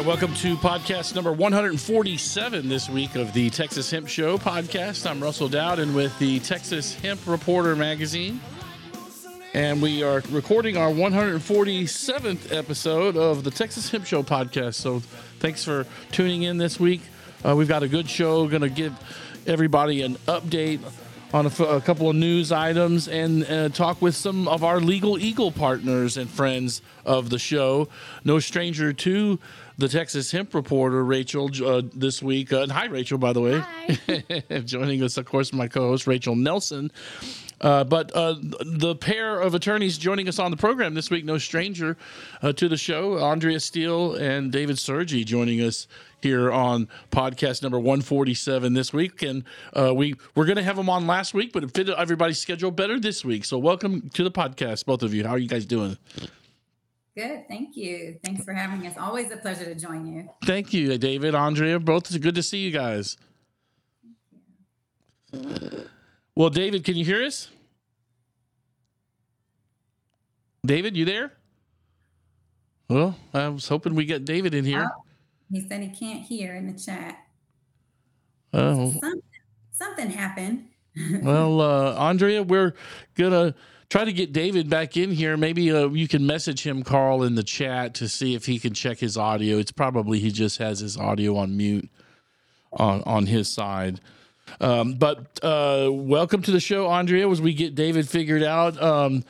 Right, welcome to podcast number 147 this week of the Texas Hemp Show podcast. I'm Russell Dowd and with the Texas Hemp Reporter magazine. And we are recording our 147th episode of the Texas Hemp Show podcast. So thanks for tuning in this week. Uh, we've got a good show, going to give everybody an update on a, f- a couple of news items and uh, talk with some of our legal eagle partners and friends of the show. No stranger to the Texas Hemp Reporter, Rachel, uh, this week. Uh, and hi, Rachel, by the way. Hi. Joining us, of course, my co host, Rachel Nelson. Uh, but uh, the pair of attorneys joining us on the program this week, no stranger uh, to the show, Andrea Steel and David Sergi joining us here on podcast number 147 this week. And uh, we, we're going to have them on last week, but it fit everybody's schedule better this week. So welcome to the podcast, both of you. How are you guys doing? Good. Thank you. Thanks for having us. Always a pleasure to join you. Thank you, David, Andrea. Both it's good to see you guys. Well, David, can you hear us? David, you there? Well, I was hoping we get David in here. Oh, he said he can't hear in the chat. Oh, Something, something happened. well, uh, Andrea, we're gonna try to get David back in here. Maybe uh, you can message him, Carl, in the chat to see if he can check his audio. It's probably he just has his audio on mute on on his side. Um, but uh, welcome to the show, Andrea. As we get David figured out, um,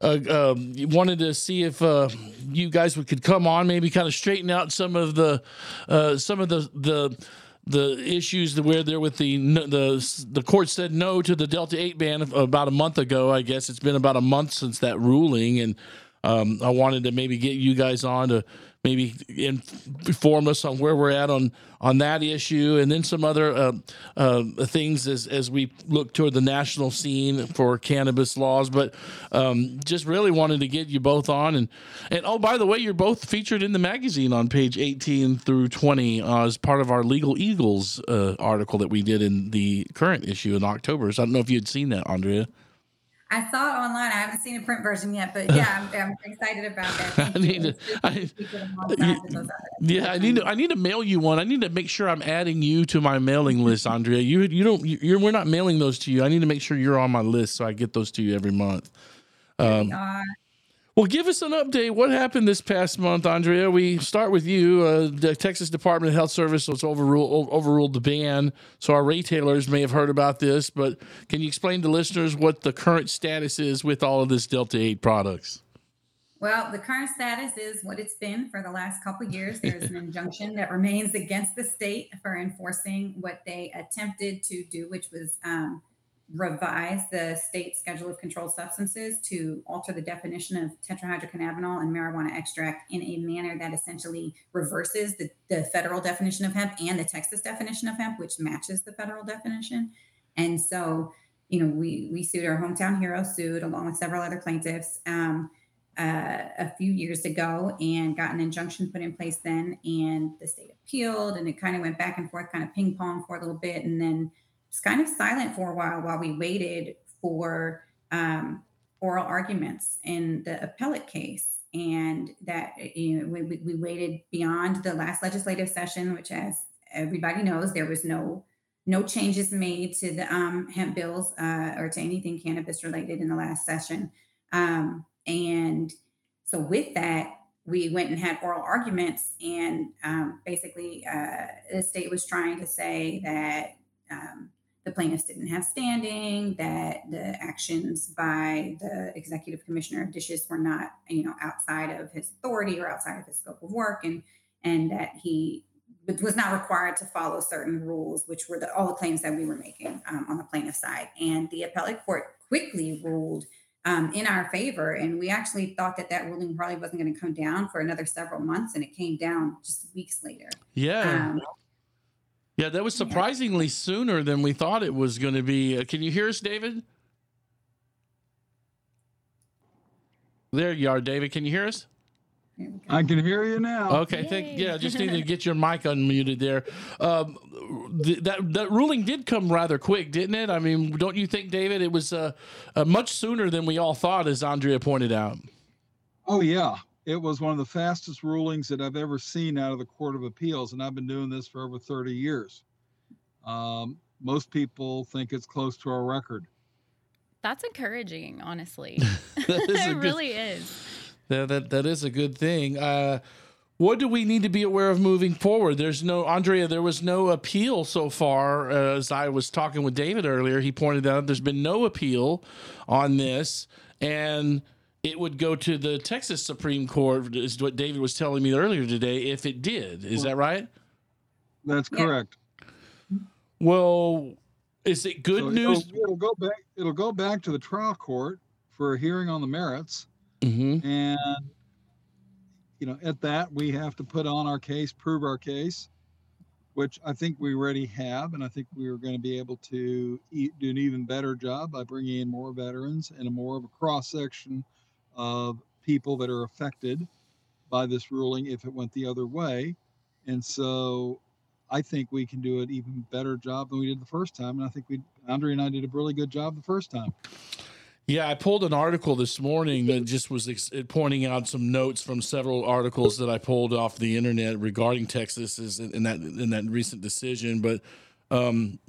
uh, um, wanted to see if uh, you guys would, could come on, maybe kind of straighten out some of the uh, some of the the the issues where there with the the the court said no to the Delta Eight ban about a month ago. I guess it's been about a month since that ruling, and um, I wanted to maybe get you guys on to maybe inform us on where we're at on on that issue, and then some other uh, uh, things as as we look toward the national scene for cannabis laws. But um, just really wanted to get you both on, and and oh by the way, you're both featured in the magazine on page 18 through 20 uh, as part of our Legal Eagles uh, article that we did in the current issue in October. So I don't know if you had seen that, Andrea. I saw it online. I haven't seen a print version yet, but yeah, I'm, I'm excited about that. I need to. I, good to speak with them all the time with those other- yeah, I need to. I need to mail you one. I need to make sure I'm adding you to my mailing list, Andrea. You you don't. You're we're not mailing those to you. I need to make sure you're on my list so I get those to you every month. Um, well, give us an update. What happened this past month, Andrea? We start with you. Uh, the Texas Department of Health Service was overruled overruled the ban, so our retailers may have heard about this. But can you explain to listeners what the current status is with all of this Delta Eight products? Well, the current status is what it's been for the last couple of years. There's an injunction that remains against the state for enforcing what they attempted to do, which was um, revise the state schedule of controlled substances to alter the definition of tetrahydrocannabinol and marijuana extract in a manner that essentially reverses the, the federal definition of hemp and the Texas definition of hemp, which matches the federal definition. And so, you know, we we sued our hometown hero, sued along with several other plaintiffs. Um, uh, a few years ago and got an injunction put in place then and the state appealed and it kind of went back and forth kind of ping pong for a little bit and then it's kind of silent for a while while we waited for um, oral arguments in the appellate case. And that you know we, we waited beyond the last legislative session which as everybody knows there was no no changes made to the um, hemp bills uh, or to anything cannabis related in the last session. Um, and so with that, we went and had oral arguments, and um, basically, uh, the state was trying to say that um, the plaintiffs didn't have standing, that the actions by the executive commissioner of dishes were not, you know, outside of his authority or outside of his scope of work, and and that he was not required to follow certain rules, which were the, all the claims that we were making um, on the plaintiff side. And the appellate court quickly ruled um, in our favor. And we actually thought that that ruling probably wasn't going to come down for another several months, and it came down just weeks later. Yeah. Um, Yeah, that was surprisingly sooner than we thought it was going to be. Uh, can you hear us, David? There you are, David. Can you hear us? here we go. I can hear you now. Okay, thank yeah. Just need to get your mic unmuted there. Um, th- that that ruling did come rather quick, didn't it? I mean, don't you think, David? It was uh, uh, much sooner than we all thought, as Andrea pointed out. Oh yeah, it was one of the fastest rulings that I've ever seen out of the Court of Appeals, and I've been doing this for over 30 years. Um, most people think it's close to our record. That's encouraging, honestly. it really is. That, that, that is a good thing. Uh, what do we need to be aware of moving forward? There's no, Andrea, there was no appeal so far. Uh, as I was talking with David earlier, he pointed out there's been no appeal on this. And it would go to the Texas Supreme Court, is what David was telling me earlier today, if it did. Is that right? That's correct. Well, is it good so news? It'll, it'll, go back. It'll go back to the trial court for a hearing on the merits, mm-hmm. and you know, at that we have to put on our case, prove our case, which I think we already have, and I think we are going to be able to eat, do an even better job by bringing in more veterans and a more of a cross section of people that are affected by this ruling if it went the other way. And so I think we can do an even better job than we did the first time. And I think we, Andre and I did a really good job the first time. Yeah, I pulled an article this morning that just was ex- pointing out some notes from several articles that I pulled off the internet regarding Texas in that in that recent decision. But um,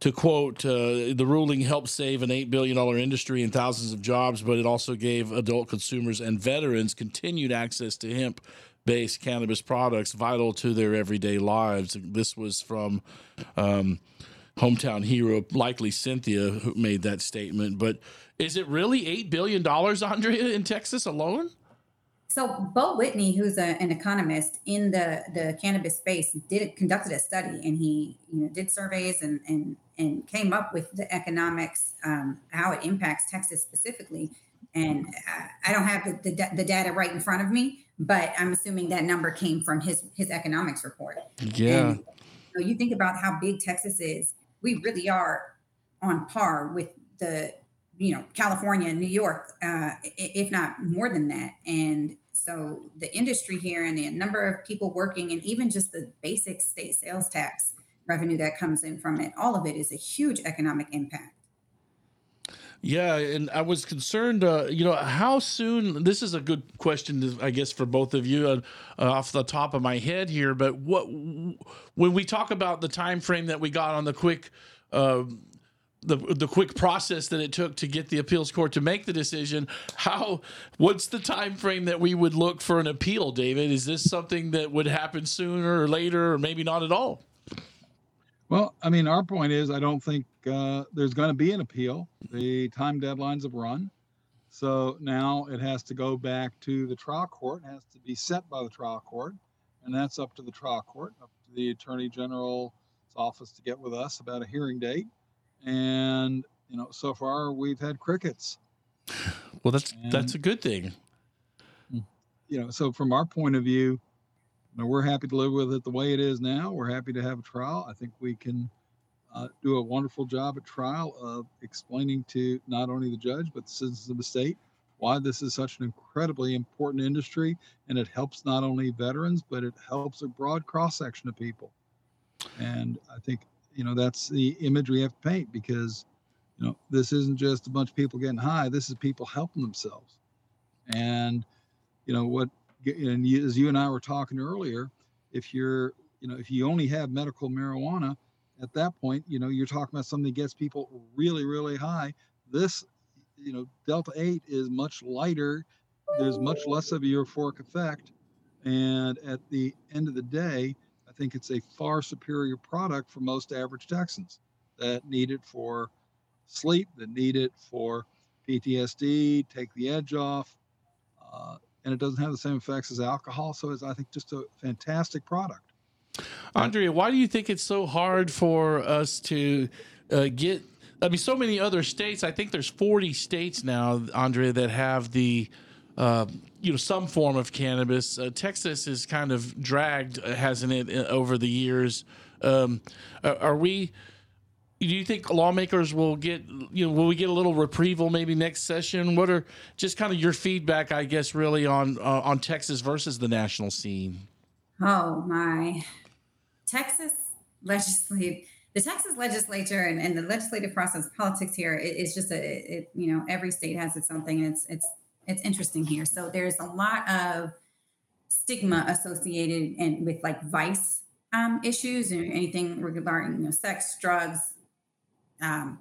to quote, uh, the ruling helped save an $8 billion industry and thousands of jobs, but it also gave adult consumers and veterans continued access to hemp based cannabis products vital to their everyday lives. This was from um, hometown hero, likely Cynthia, who made that statement. But is it really $8 billion, Andrea, in Texas alone? So Beau Whitney, who's a, an economist in the, the cannabis space, did conducted a study and he you know did surveys and and and came up with the economics, um, how it impacts Texas specifically. And I, I don't have the, the, the, data right in front of me, but I'm assuming that number came from his his economics report. Yeah. And, you, know, you think about how big Texas is. We really are on par with the you know California, and New York, uh, if not more than that. And so the industry here and the number of people working, and even just the basic state sales tax revenue that comes in from it, all of it is a huge economic impact. Yeah, and I was concerned. Uh, you know, how soon? This is a good question, I guess, for both of you, uh, off the top of my head here. But what when we talk about the time frame that we got on the quick uh, the the quick process that it took to get the appeals court to make the decision how what's the time frame that we would look for an appeal david is this something that would happen sooner or later or maybe not at all well i mean our point is i don't think uh, there's going to be an appeal the time deadlines have run so now it has to go back to the trial court it has to be set by the trial court and that's up to the trial court up to the attorney general's office to get with us about a hearing date and you know, so far we've had crickets. Well, that's and, that's a good thing. You know, so from our point of view, we're happy to live with it the way it is now. We're happy to have a trial. I think we can uh, do a wonderful job at trial of explaining to not only the judge but the citizens of the state why this is such an incredibly important industry and it helps not only veterans but it helps a broad cross section of people and i think you know that's the image we have to paint because you know this isn't just a bunch of people getting high this is people helping themselves and you know what and you, as you and i were talking earlier if you're you know if you only have medical marijuana at that point you know you're talking about something that gets people really really high this you know delta 8 is much lighter there's much less of a euphoric effect and at the end of the day I think it's a far superior product for most average Texans that need it for sleep, that need it for PTSD, take the edge off. Uh, and it doesn't have the same effects as alcohol. So it's, I think, just a fantastic product. Andrea, why do you think it's so hard for us to uh, get? I mean, so many other states. I think there's 40 states now, Andrea, that have the uh, you know some form of cannabis. Uh, Texas is kind of dragged, uh, hasn't it, uh, over the years? Um, are we? Do you think lawmakers will get you know will we get a little reprieval maybe next session? What are just kind of your feedback, I guess, really on uh, on Texas versus the national scene? Oh my, Texas legislative the Texas legislature and, and the legislative process politics here is just a it, you know every state has its own thing and it's it's it's interesting here. So there's a lot of stigma associated and with like vice um, issues and anything regarding you know sex, drugs, um,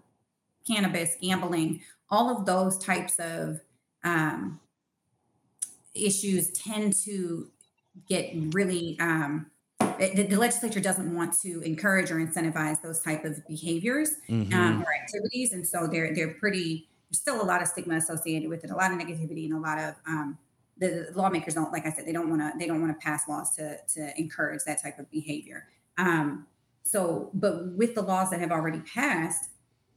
cannabis, gambling, all of those types of um, issues tend to get really um, the, the, legislature doesn't want to encourage or incentivize those type of behaviors mm-hmm. um, or activities and so they're they're pretty there's still a lot of stigma associated with it a lot of negativity and a lot of um, the, the lawmakers don't like i said they don't want to they don't want to pass laws to to encourage that type of behavior um, so but with the laws that have already passed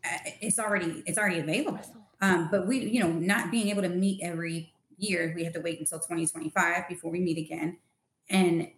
uh, it's already it's already available. Um, but we you know not being able to meet every year we have to wait until 2025 before we meet again. And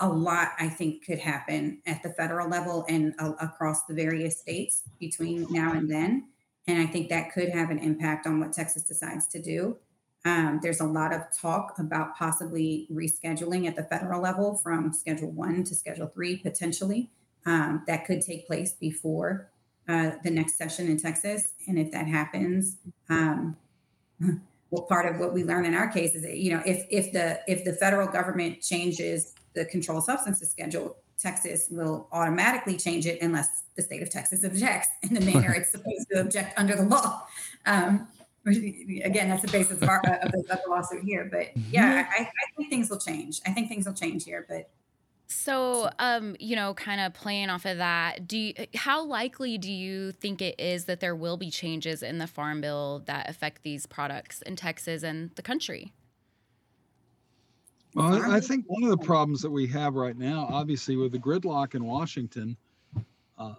a lot i think could happen at the federal level and uh, across the various states between now and then. And i think that could have an impact on what texas decides to do. Um, there's a lot of talk about possibly rescheduling at the federal level from schedule one to schedule three potentially um, that could take place before uh, the next session in texas and if that happens um, well part of what we learn in our case is that you know if if the if the federal government changes the controlled substances schedule, Texas will automatically change it unless the state of Texas objects in the manner it's supposed to object under the law. Um, again, that's the basis of, our, of, the, of the lawsuit here. But yeah, I, I, think things will change. I think things will change here. But so, um, you know, kind of playing off of that, do you, how likely do you think it is that there will be changes in the farm bill that affect these products in Texas and the country? Well, I think one of the problems that we have right now, obviously, with the gridlock in Washington, uh,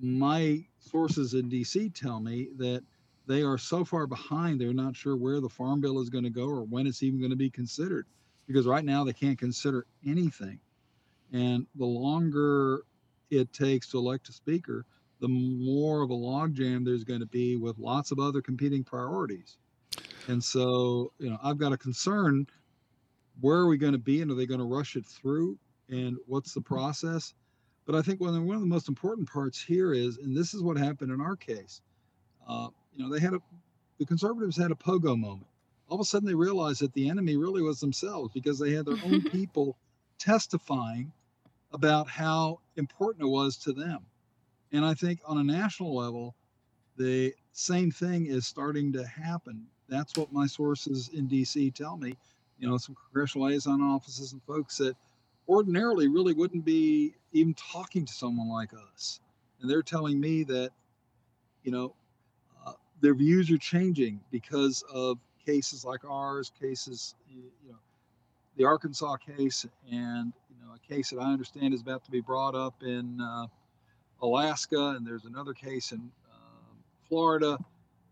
my sources in DC tell me that they are so far behind, they're not sure where the farm bill is going to go or when it's even going to be considered. Because right now they can't consider anything. And the longer it takes to elect a speaker, the more of a logjam there's going to be with lots of other competing priorities. And so, you know, I've got a concern where are we going to be and are they going to rush it through and what's the process? but i think one of, one of the most important parts here is and this is what happened in our case uh, you know they had a the conservatives had a pogo moment all of a sudden they realized that the enemy really was themselves because they had their own people testifying about how important it was to them and i think on a national level the same thing is starting to happen that's what my sources in dc tell me you know, some congressional liaison offices and folks that ordinarily really wouldn't be even talking to someone like us. And they're telling me that, you know, uh, their views are changing because of cases like ours, cases, you know, the Arkansas case, and know, a case that I understand is about to be brought up in uh, Alaska, and there's another case in uh, Florida,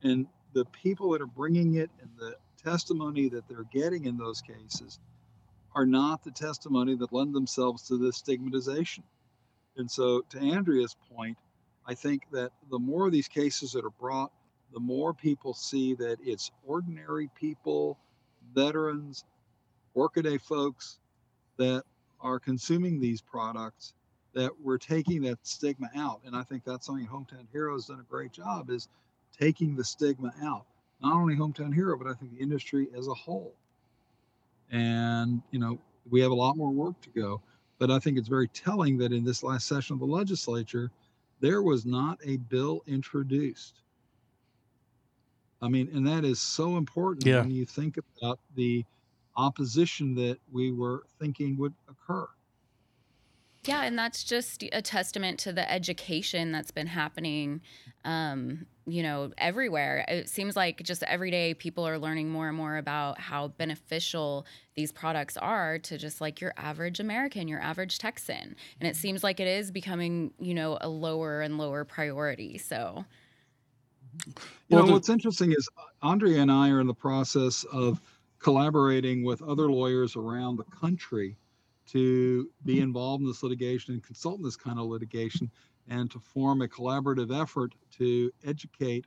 and the people that are bringing it and the testimony that they're getting in those cases are not the testimony that lend themselves to this stigmatization. And so, to Andrea's point, I think that the more of these cases that are brought, the more people see that it's ordinary people, veterans, workaday folks that are consuming these products that we're taking that stigma out. And I think that's something Hometown Hero has done a great job is taking the stigma out not only Hometown Hero, but I think the industry as a whole. And, you know, we have a lot more work to go. But I think it's very telling that in this last session of the legislature, there was not a bill introduced. I mean, and that is so important yeah. when you think about the opposition that we were thinking would occur. Yeah, and that's just a testament to the education that's been happening, um, you know, everywhere. It seems like just every day people are learning more and more about how beneficial these products are to just like your average American, your average Texan. And it mm-hmm. seems like it is becoming, you know, a lower and lower priority. So, mm-hmm. you well, know, what's interesting is uh, Andrea and I are in the process of collaborating with other lawyers around the country to be involved in this litigation and consult in this kind of litigation and to form a collaborative effort to educate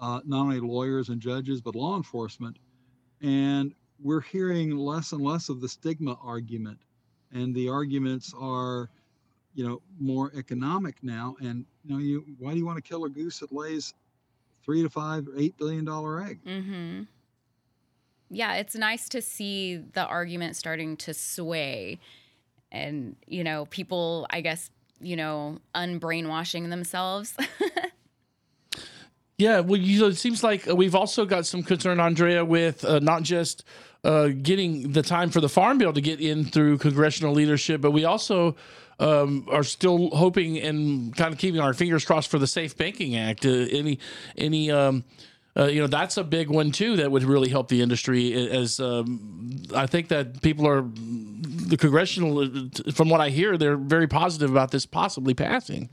uh, not only lawyers and judges but law enforcement. And we're hearing less and less of the stigma argument. And the arguments are you know more economic now. And you know you why do you want to kill a goose that lays three to five or eight billion dollar egg? Mm-hmm. Yeah, it's nice to see the argument starting to sway and, you know, people, I guess, you know, unbrainwashing themselves. Yeah, well, you know, it seems like uh, we've also got some concern, Andrea, with uh, not just uh, getting the time for the farm bill to get in through congressional leadership, but we also um, are still hoping and kind of keeping our fingers crossed for the Safe Banking Act. Uh, any, any, um, uh, you know, that's a big one too that would really help the industry. As um, I think that people are, the congressional, uh, from what I hear, they're very positive about this possibly passing.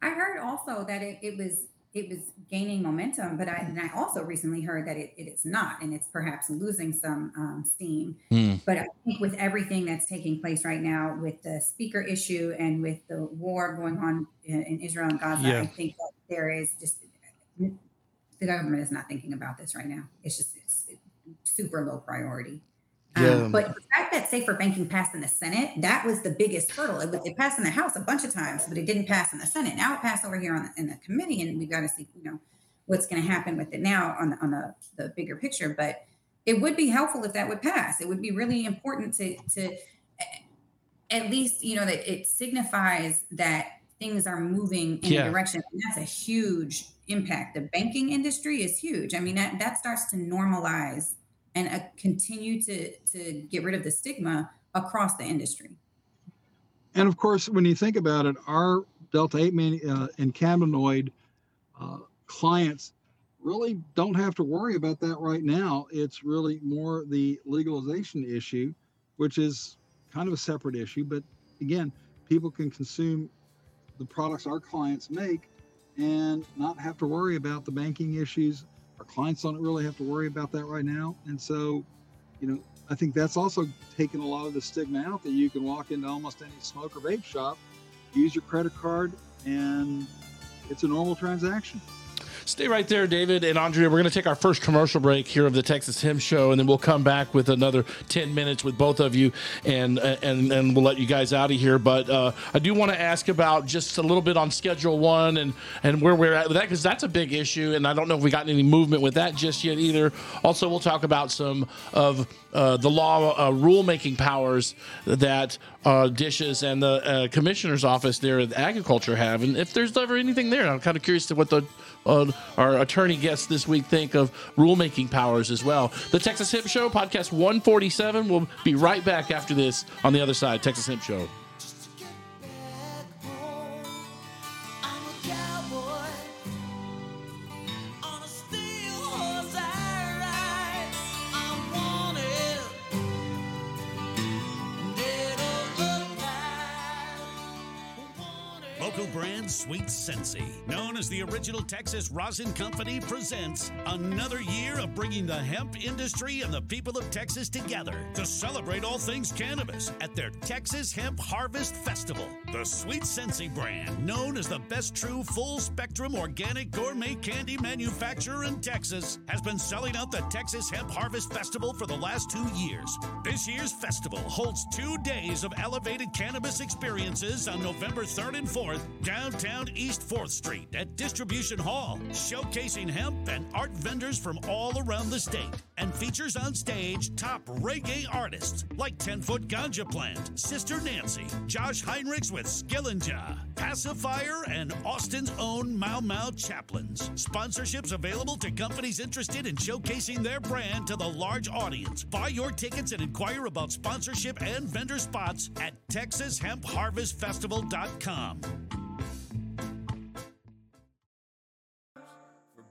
I heard also that it, it was it was gaining momentum, but I and I also recently heard that it, it is not, and it's perhaps losing some um, steam. Mm. But I think with everything that's taking place right now, with the speaker issue and with the war going on in, in Israel and Gaza, Yeah. I think that there is just the government is not thinking about this right now. It's just it's super low priority. Um, but the fact that safer banking passed in the Senate, that was the biggest hurdle. It, was- it passed in the House a bunch of times, but it didn't pass in the Senate. Now it passed over here on the, in the committee, and we've got to see, you know, what's going to happen with it now on the, on the, the bigger picture. But it would be helpful if that would pass. It would be really important to to at least you know that it signifies that things are moving in Yeah. a direction. And that's a huge impact. The banking industry is huge. I mean that that starts to normalize and uh, continue to to get rid of the stigma across the industry. And of course, when you think about it, our Delta 8 man, uh, and cannabinoid uh, clients really don't have to worry about that right now. It's really more the legalization issue, which is kind of a separate issue. But again, people can consume the products our clients make and not have to worry about the banking issues. Our clients don't really have to worry about that right now. And so, you know, I think that's also taken a lot of the stigma out that you can walk into almost any smoke or vape shop, use your credit card, and it's a normal transaction. Stay right there, David and Andrea. We're going to take our first commercial break here of the Texas Hemp Show, and then we'll come back with another ten minutes with both of you, and and and we'll let you guys out of here. But uh, I do want to ask about just a little bit on Schedule One and and where we're at with that because that's a big issue, and I don't know if we got any movement with that just yet either. Also, we'll talk about some of uh, the law uh, rulemaking powers that uh, dishes and the uh, commissioner's office there at agriculture have, and if there's ever anything there. I'm kind of curious to what the uh, our attorney guests this week think of rulemaking powers as well. The Texas Hemp Show, podcast 147. We'll be right back after this on the other side. Texas Hemp Show. Brand Sweet Sensi, known as the original Texas Rosin Company, presents another year of bringing the hemp industry and the people of Texas together to celebrate all things cannabis at their Texas Hemp Harvest Festival. The Sweet Sensi brand, known as the best true full spectrum organic gourmet candy manufacturer in Texas, has been selling out the Texas Hemp Harvest Festival for the last two years. This year's festival holds two days of elevated cannabis experiences on November 3rd and 4th, downtown East 4th Street at Distribution Hall, showcasing hemp and art vendors from all around the state, and features on stage top reggae artists like 10 Foot Ganja Plant, Sister Nancy, Josh Heinrichs with Skillinja, Pacifier, and Austin's own Mau Mau Chaplains. Sponsorships available to companies interested in showcasing their brand to the large audience. Buy your tickets and inquire about sponsorship and vendor spots at TexasHempHarvestFestival.com.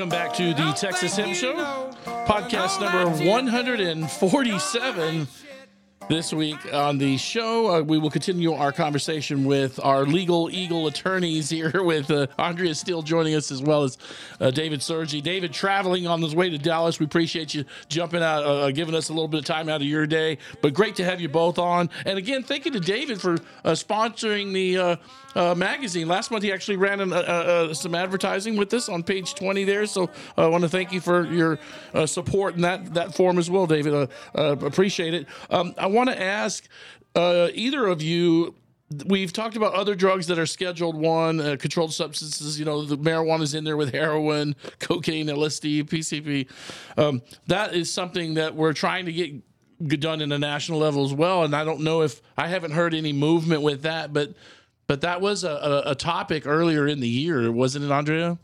welcome back to the Texas think Hemp Show. podcast number 147 this week on the show. Uh, we will continue our conversation with our legal eagle attorneys here, with uh, Andrea Steel joining us as well as uh, David Sergi. David traveling on his way to Dallas. We appreciate you jumping out, uh, giving us a little bit of time out of your day. But great to have you both on. And again, thank you to David for uh, sponsoring the. Uh, uh, magazine. Last month, he actually ran an, uh, uh, some advertising with this on page 20 there. So I want to thank you for your uh, support in that, that form as well, David. Uh, uh, appreciate it. Um, I want to ask uh, either of you. We've talked about other drugs that are Scheduled One, uh, controlled substances. You know, the marijuana's in there with heroin, cocaine, LSD, PCP. Um, that is something that we're trying to get done in a national level as well. And I don't know if I haven't heard any movement with that, but but that was a, a, topic earlier in the year, wasn't it, Andrea?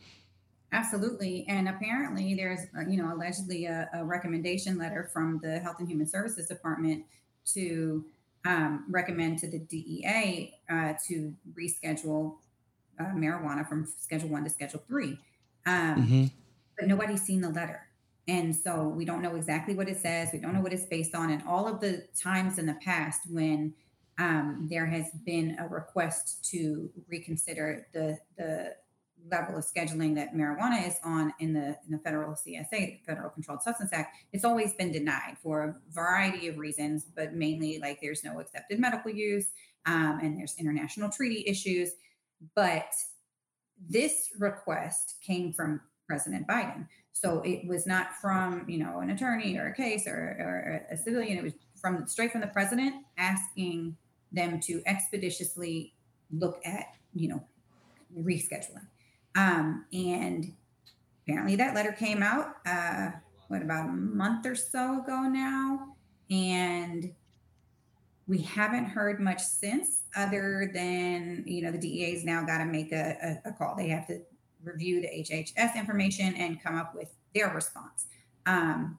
Absolutely. And apparently, there's, uh, you know, allegedly a, a recommendation letter from the Health and Human Services Department to um, recommend to the DEA uh, to reschedule uh, marijuana from Schedule One to Schedule Three. Um, Mhm. But nobody's seen the letter. And so we don't know exactly what it says. We don't know what it's based on. And all of the times in the past when um, there has been a request to reconsider the the level of scheduling that marijuana is on in the in the federal CSA, the Federal Controlled Substance Act, it's always been denied for a variety of reasons, but mainly like there's no accepted medical use um, and there's international treaty issues. But this request came from President Biden. So it was not from, you know, an attorney or a case or, or a civilian. It was from straight from the president asking them to expeditiously look at, you know, rescheduling. Um, and apparently that letter came out, uh, what, about a month or so ago now. And we haven't heard much since, other than, you know, the DEA's now got to make a, a, a call. They have to review the HHS information and come up with their response. Um,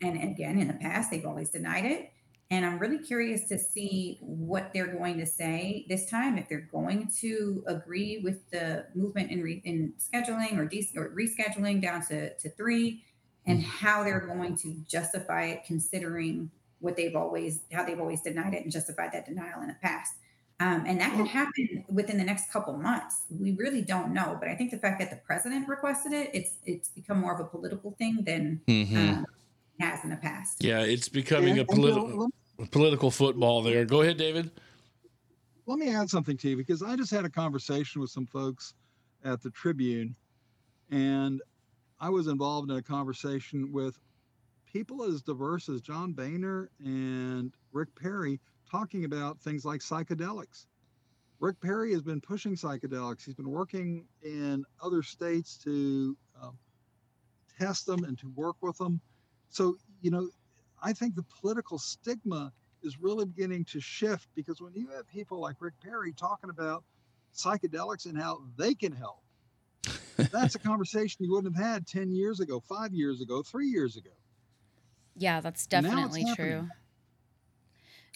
and again, in the past, they've always denied it. And I'm really curious to see what they're going to say this time. If they're going to agree with the movement in, re- in scheduling or, de- or rescheduling down to, to three, and how they're going to justify it, considering what they've always how they've always denied it and justified that denial in the past. Um, and that can happen within the next couple months. We really don't know, but I think the fact that the president requested it, it's it's become more of a political thing than um, it has in the past. Yeah, it's becoming And- a and, you know, political political football there. Go ahead, David. let me add something to you because I just had a conversation with some folks at the Tribune, and I was involved in a conversation with people as diverse as John Boehner and Rick Perry talking about things like psychedelics. Rick Perry has been pushing psychedelics. He's been working in other states to um, test them and to work with them. So, you know, I think the political stigma is really beginning to shift because when you have people like Rick Perry talking about psychedelics and how they can help, that's a conversation you wouldn't have had 10 years ago, five years ago, three years ago. Yeah, that's definitely true. happening.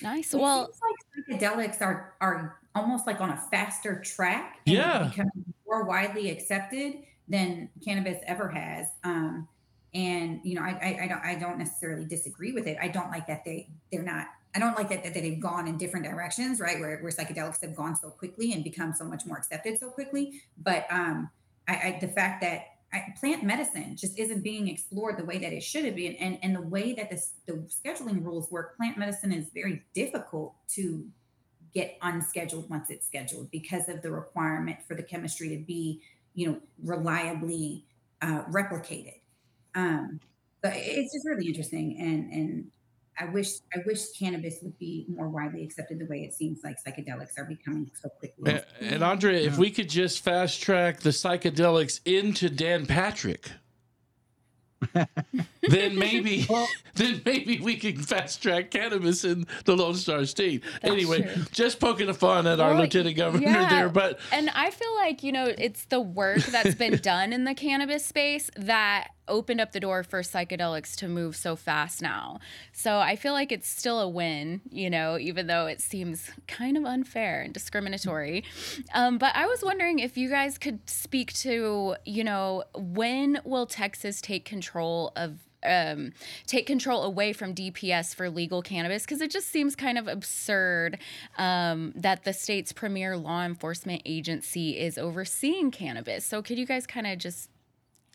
Nice. It Well, seems like psychedelics are are almost like on a faster track. and Yeah. becoming more widely accepted than cannabis ever has. Um, and you know, I, I I don't I don't necessarily disagree with it. I don't like that they they're not. I don't like that, that they've gone in different directions, right? Where where psychedelics have gone so quickly and become so much more accepted so quickly. But um, I, I the fact that I, plant medicine just isn't being explored the way that it should have been, and and the way that this, the scheduling rules work, plant medicine is very difficult to get unscheduled once it's scheduled because of the requirement for the chemistry to be, you know, reliably uh, replicated. Um, but it's just really interesting, and and I wish I wish cannabis would be more widely accepted the way it seems like psychedelics are becoming so quickly. And, and Andrea, if we could just fast track the psychedelics into Dan Patrick, then maybe Well- then maybe we can fast track cannabis in the Lone Star State. anyway, true. just poking the fun at our Well, lieutenant governor yeah. there, but and I feel like, you know, it's the work that's been done in the cannabis space that opened up the door for psychedelics to move so fast now. So I feel like it's still a win, you know, even though it seems kind of unfair and discriminatory. Um, but I was wondering if you guys could speak to, you know, when will Texas take control of um, take control away from DPS for legal cannabis because it just seems kind of absurd um, that the state's premier law enforcement agency is overseeing cannabis. So, could you guys kind of just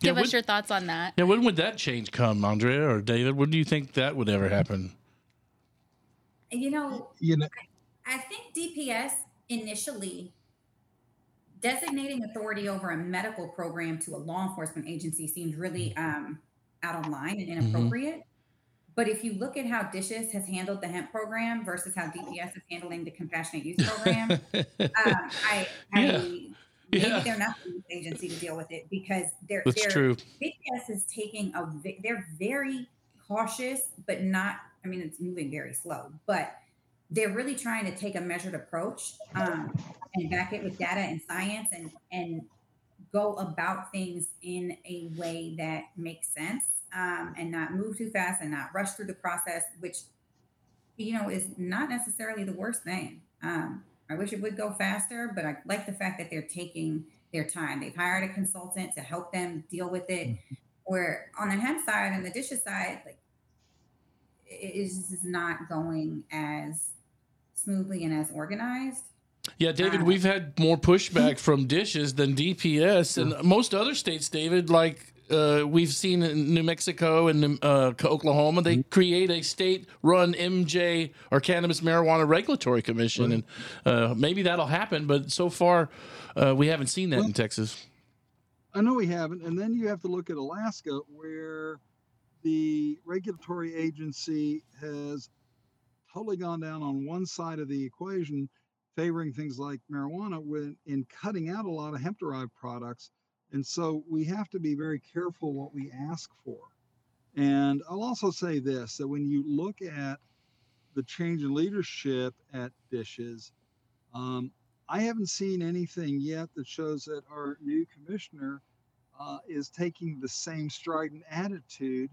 Yeah, give us your thoughts on that? Yeah, when would that change come, Andrea or David? When do you think that would ever happen? You know, You know, I think DPS initially designating authority over a medical program to a law enforcement agency seemed really um, out of line and inappropriate. But if you look at how Dishes has handled the hemp program versus how DPS is handling the compassionate use program, um, I, I Yeah. maybe Yeah. they're not the agency to deal with it because they're That's they're true. DPS is taking a they're very cautious, but not. I mean, it's moving very slow, but they're really trying to take a measured approach um, and back it with data and science, and and go about things in a way that makes sense um, and not move too fast and not rush through the process, which you know is not necessarily the worst thing. Um, I wish it would go faster, but I like the fact that they're taking their time. They've hired a consultant to help them deal with it. Where on the hemp side and the dishes side, like it is not going as smoothly and as organized. Yeah, David, Uh, we've had more pushback from dishes than DPS, and most other states, David, like uh, we've seen in New Mexico and uh, Oklahoma, they create a state-run MJ or Cannabis Marijuana Regulatory Commission, and uh, maybe that'll happen. But so far, uh, we haven't seen that in Texas. I know we haven't. And then you have to look at Alaska, where the regulatory agency has totally gone down on one side of the equation, favoring things like marijuana when in cutting out a lot of hemp derived products. And so we have to be very careful what we ask for. And I'll also say this that when you look at the change in leadership at Dishes, um, I haven't seen anything yet that shows that our new commissioner uh, is taking the same strident attitude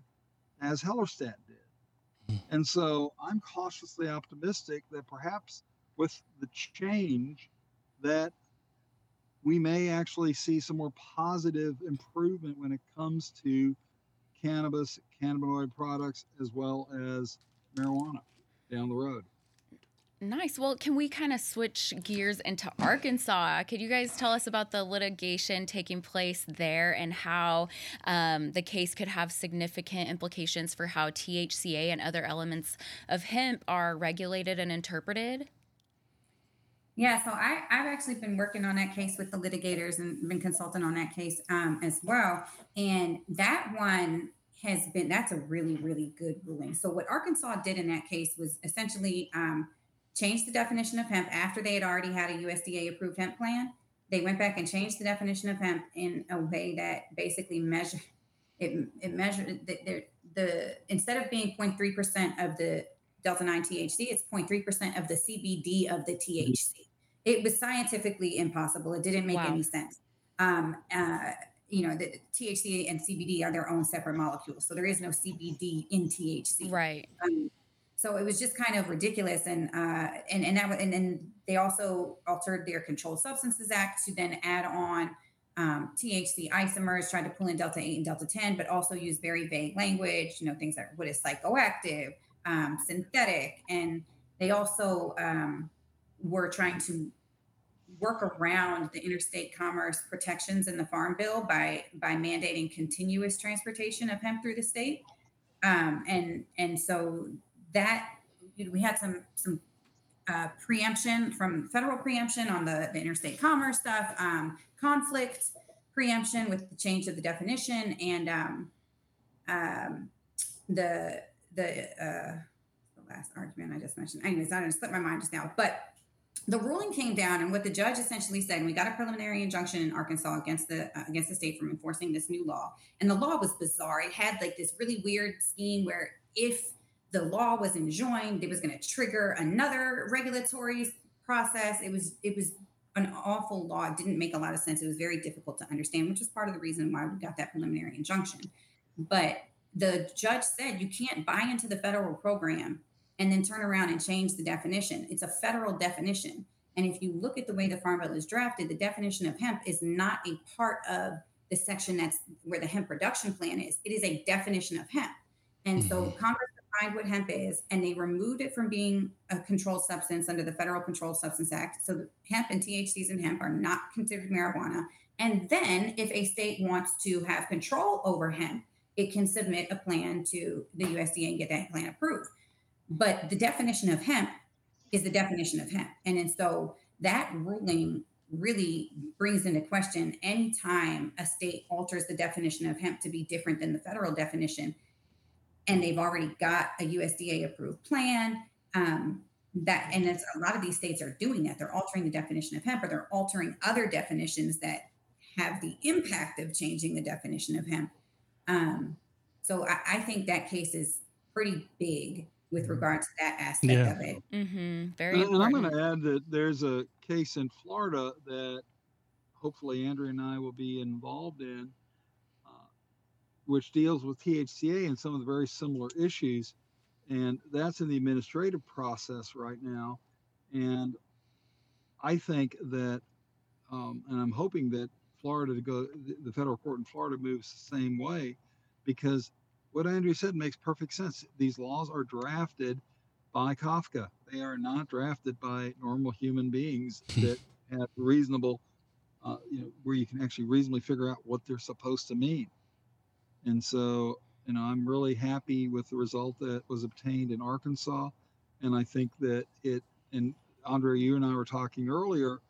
as Hellerstedt did. And so I'm cautiously optimistic that perhaps with the change that we may actually see some more positive improvement when it comes to cannabis, cannabinoid products, as well as marijuana down the road. Nice. Well, can we kind of switch gears into Arkansas? Could you guys tell us about the litigation taking place there and how um, the case could have significant implications for how THCA and other elements of hemp are regulated and interpreted? Yeah, so I, I've actually been working on that case with the litigators and been consulting on that case um, as well. And that one has been, that's a really, really good ruling. So, what Arkansas did in that case was essentially um, change the definition of hemp after they had already had a USDA approved hemp plan. They went back and changed the definition of hemp in a way that basically measure it, it measured the, the, the instead of being 0.3% of the delta 9 THC, it's 0.3% of the CBD of the THC. It was scientifically impossible. It didn't make Wow. any sense. Um, uh, you know, the THC and CBD are their own separate molecules. So there is no CBD in THC. Right. Um, so it was just kind of ridiculous, and uh, and and that and then they also altered their Controlled Substances Act to then add on um, THC isomers, tried to pull in delta eight and delta ten, but also use very vague language. You know, things like what is psychoactive, um, synthetic, and they also um, were trying to work around the interstate commerce protections in the farm bill by by mandating continuous transportation of hemp through the state. Um, and and so that you know, we had some some uh, preemption from federal preemption on the, the interstate commerce stuff, um, conflict preemption with the change of the definition, and um, um, the the uh, the last argument I just mentioned. Anyways, I didn't slip my mind just now, but the ruling came down, and what the judge essentially said, and we got a preliminary injunction in Arkansas against the uh, against the state from enforcing this new law, and the law was bizarre. It had like this really weird scheme where if the law was enjoined, it was going to trigger another regulatory process. It was it was an awful law. It didn't make a lot of sense. It was very difficult to understand, which is part of the reason why we got that preliminary injunction. But the judge said you can't buy into the federal program and then turn around and change the definition. It's a federal definition. And if you look at the way the Farm Bill is drafted, the definition of hemp is not a part of the section that's where the hemp production plan is. It is a definition of hemp. And so Mhm. Congress defined what hemp is, and they removed it from being a controlled substance under the Federal Controlled Substance Act. So the hemp and THCs in hemp are not considered marijuana. And then if a state wants to have control over hemp, it can submit a plan to the USDA and get that plan approved. But the definition of hemp is the definition of hemp. And then so that ruling really brings into question anytime a state alters the definition of hemp to be different than the federal definition and they've already got a USDA approved plan. Um, that and it's a lot of these states are doing that. They're altering the definition of hemp, or they're altering other definitions that have the impact of changing the definition of hemp. Um, so I, I think that case is pretty big with regard to that aspect Yeah. of it. Mm-hmm. Very And, and I'm going to add that there's a case in Florida that hopefully Andrea and I will be involved in, uh, which deals with THCA and some of the very similar issues. And that's in the administrative process right now. And I think that, um, and I'm hoping that Florida to go, the- federal court in Florida moves the same way because what Andrea said makes perfect sense. These laws are drafted by Kafka. They are not drafted by normal human beings that have reasonable, uh, you know, where you can actually reasonably figure out what they're supposed to mean. And so, you know, I'm really happy with the result that was obtained in Arkansas. And I think that it, and Andre, you and I were talking earlier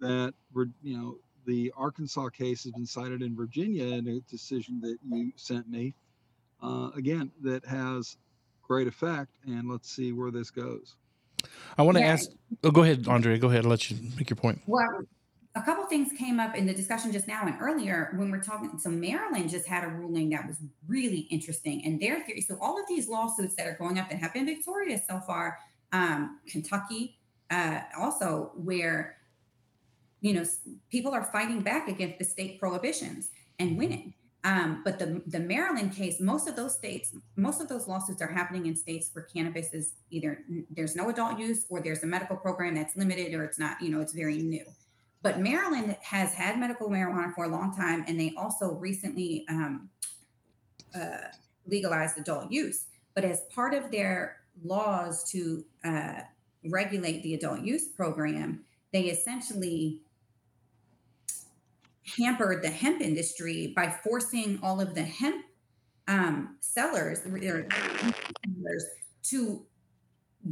that we're, you know, the Arkansas case has been cited in Virginia in a decision that you sent me. Uh, again, that has great effect. And let's see where this goes. I want to Yeah. ask. Oh, go ahead, Andrea. Go ahead. I'll let you make your point. Well, a couple things came up in the discussion just now and earlier when we're talking. So Maryland just had a ruling that was really interesting, and their theory. So all of these lawsuits that are going up that have been victorious so far, um, Kentucky, uh, also where you know people are fighting back against the state prohibitions and winning. Um, but the the Maryland case, most of those states, most of those lawsuits are happening in states where cannabis is either there's no adult use or there's a medical program that's limited or it's not, you know, it's very new. But Maryland has had medical marijuana for a long time, and they also recently um, uh, legalized adult use. But as part of their laws to uh, regulate the adult use program, they essentially hampered the hemp industry by forcing all of the hemp um, sellers sellers to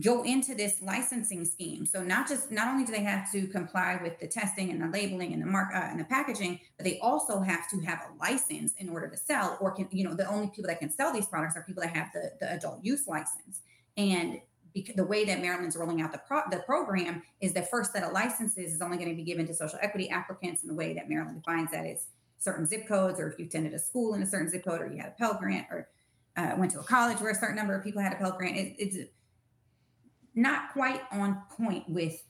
go into this licensing scheme. So not just not only do they have to comply with the testing and the labeling and the mark uh, and the packaging, but they also have to have a license in order to sell. Or can you know the only people that can sell these products are people that have the the adult use license. And because the way that Maryland's rolling out the pro- the program is the first set of licenses is only going to be given to social equity applicants. And the way that Maryland defines that is certain zip codes, or if you attended a school in a certain zip code, or you had a Pell Grant, or uh, went to a college where a certain number of people had a Pell Grant. It, it's not quite on point with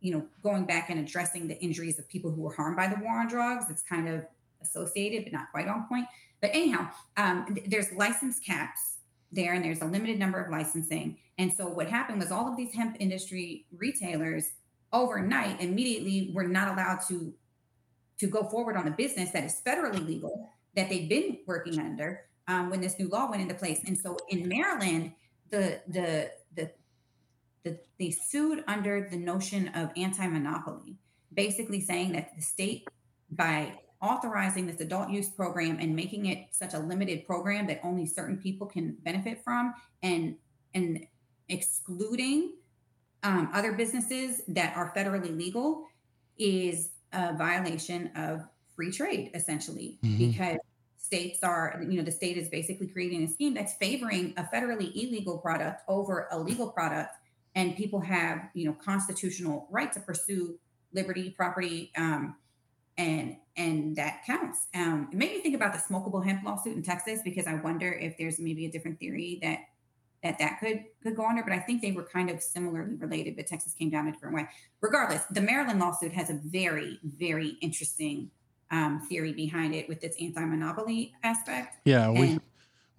you know going back and addressing the injuries of people who were harmed by the war on drugs it's kind of associated but not quite on point but anyhow um, th- there's license caps there and there's a limited number of licensing. And so what happened was all of these hemp industry retailers overnight immediately were not allowed to to go forward on a business that is federally legal that they've been working under um, when this new law went into place. And so in maryland the the the the, they sued under the notion of anti-monopoly, basically saying that the state, by authorizing this adult use program and making it such a limited program that only certain people can benefit from, and and excluding um, other businesses that are federally legal, is a violation of free trade, essentially, Mhm. because states are, you know, the state is basically creating a scheme that's favoring a federally illegal product over a legal product and people have you know constitutional right to pursue liberty property um, and and that counts. Um, it made me think about the smokable hemp lawsuit in texas because i wonder if there's maybe a different theory that that that could could go under but i think they were kind of similarly related but texas came down a different way. Regardless the maryland lawsuit has a very very interesting um, theory behind it with its anti-monopoly aspect. Yeah, we And-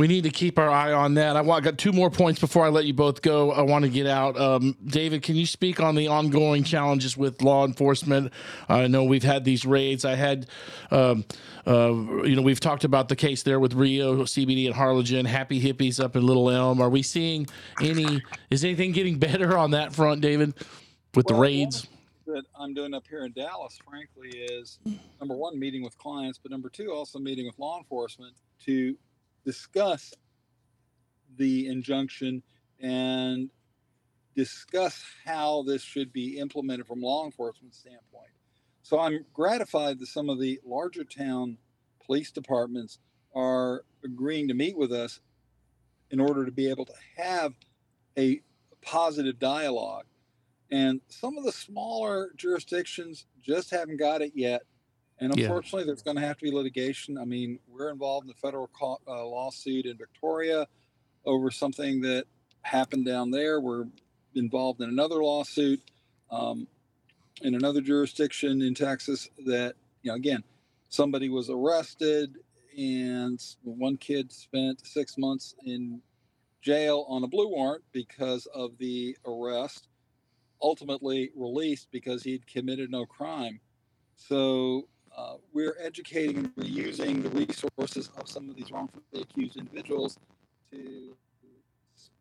we need to keep our eye on that. I want got two more points before I let you both go. I want to get out. Um, David, can you speak on the ongoing challenges with law enforcement? I know we've had these raids. I had, um, uh, you know, we've talked about the case there with Rio CBD and Harlingen, Happy Hippies up in Little Elm. Are we seeing any? Is anything getting better on that front, David, with the raids? that I'm doing up here in Dallas, frankly, is number one, meeting with clients, but number two, also meeting with law enforcement to discuss the injunction and discuss how this should be implemented from law enforcement standpoint. So I'm gratified that some of the larger town police departments are agreeing to meet with us in order to be able to have a positive dialogue. And some of the smaller jurisdictions just haven't got it yet. And Yeah. unfortunately, there's going to have to be litigation. I mean, we're involved in the federal co- uh, lawsuit in Victoria over something that happened down there. We're involved in another lawsuit um, in another jurisdiction in Texas that, you know, again, somebody was arrested and one kid spent six months in jail on a blue warrant because of the arrest, ultimately released because he'd committed no crime. So uh, we're educating and we're the resources of some of these wrongfully accused individuals to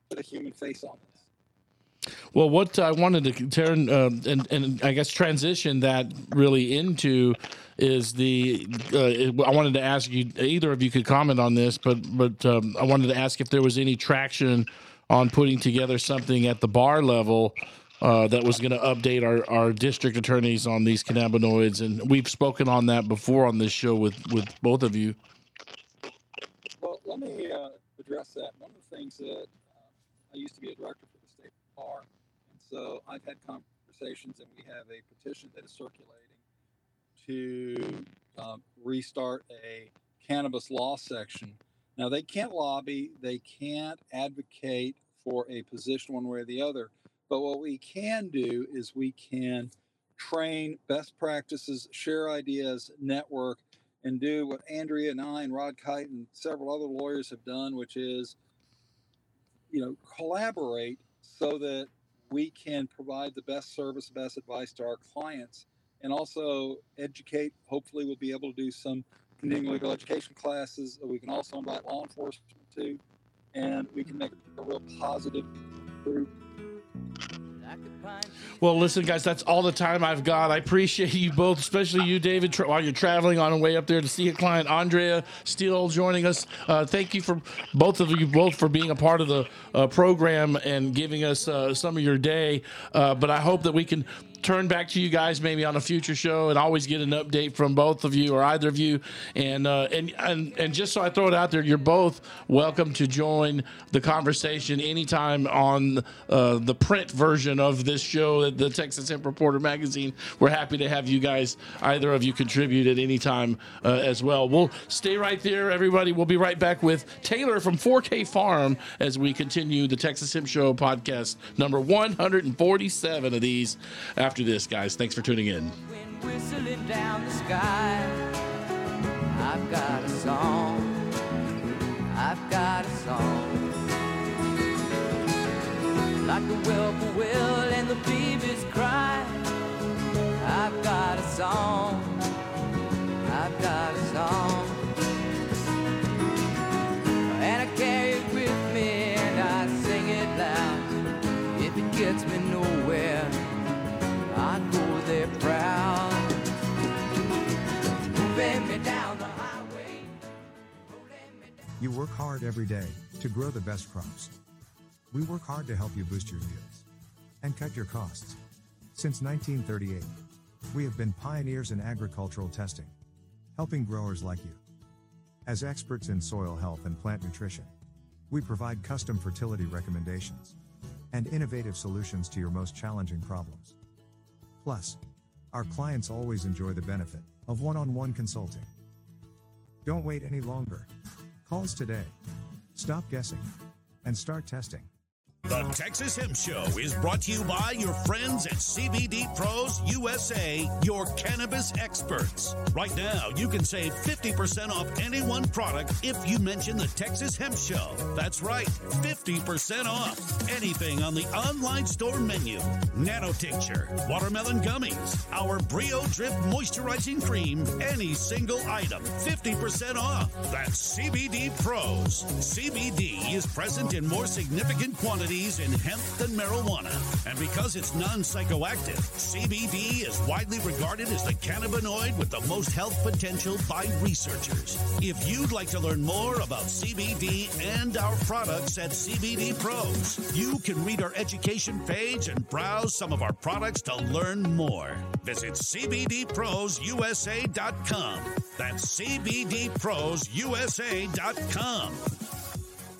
put a human face on this. Well, what I wanted to turn uh, and and I guess transition that really into is the uh, I wanted to ask you either of you could comment on this, but but um, I wanted to ask if there was any traction on putting together something at the bar level. Uh, that was going to update our, our district attorneys on these cannabinoids, and we've spoken on that before on this show with, with both of you. Well, let me uh, address that. One of the things that uh, I used to be a director for the state bar, and so I've had conversations, and we have a petition that is circulating to um, restart a cannabis law section. Now, they can't lobby, they can't advocate for a position one way or the other, but what we can do is we can train best practices, share ideas, network, and do what Andrea and I and Rod Kight and several other lawyers have done, which is, you know, collaborate so that we can provide the best service, best advice to our clients, and also educate. Hopefully, we'll be able to do some continuing legal education classes. We can also invite law enforcement to, and we can make a real positive group Well, listen, guys, that's all the time I've got. I appreciate you both, especially you, David, tra- while you're traveling on the way up there to see a client. Andrea Steel joining us. Uh, thank you for both of you both for being a part of the uh, program and giving us uh, some of your day. Uh, but I hope that we can turn back to you guys maybe on a future show and always get an update from both of you or either of you. And uh, and and and just so I throw it out there, you're both welcome to join the conversation anytime on uh, the print version of this show the Texas Hemp Reporter magazine. We're happy to have you guys, either of you, contribute at any time uh, as well. We'll stay right there, everybody. We'll be right back with Taylor from 4K Pharm as we continue the Texas Hemp Show podcast number 147 of these after this, guys. Thanks for tuning in. I've got a song. I've got a song. Like the whippoorwill and the cry. I've got a song. I've got a song. And I carry You work hard every day to grow the best crops. We work hard to help you boost your yields and cut your costs. Since 1938, we have been pioneers in agricultural testing, helping growers like you. As experts in soil health and plant nutrition, we provide custom fertility recommendations and innovative solutions to your most challenging problems. Plus, our clients always enjoy the benefit of one on one consulting. Don't wait any longer. Call us today. Stop guessing and start testing. The Texas Hemp Show is brought to you by your friends at CBD Pros USA, your cannabis experts. Right now, you can save 50% off any one product if you mention the Texas Hemp Show. That's right, 50% off anything on the online store menu. Nano Tincture, watermelon gummies, our Brio Drip moisturizing cream, any single item, 50% off. That's CBD Pros. CBD is present in more significant quantities in hemp than marijuana. And because it's non psychoactive, CBD is widely regarded as the cannabinoid with the most health potential by researchers. If you'd like to learn more about CBD and our products at CBD Pros, you can read our education page and browse some of our products to learn more. Visit CBDProsUSA.com. That's CBDProsUSA.com.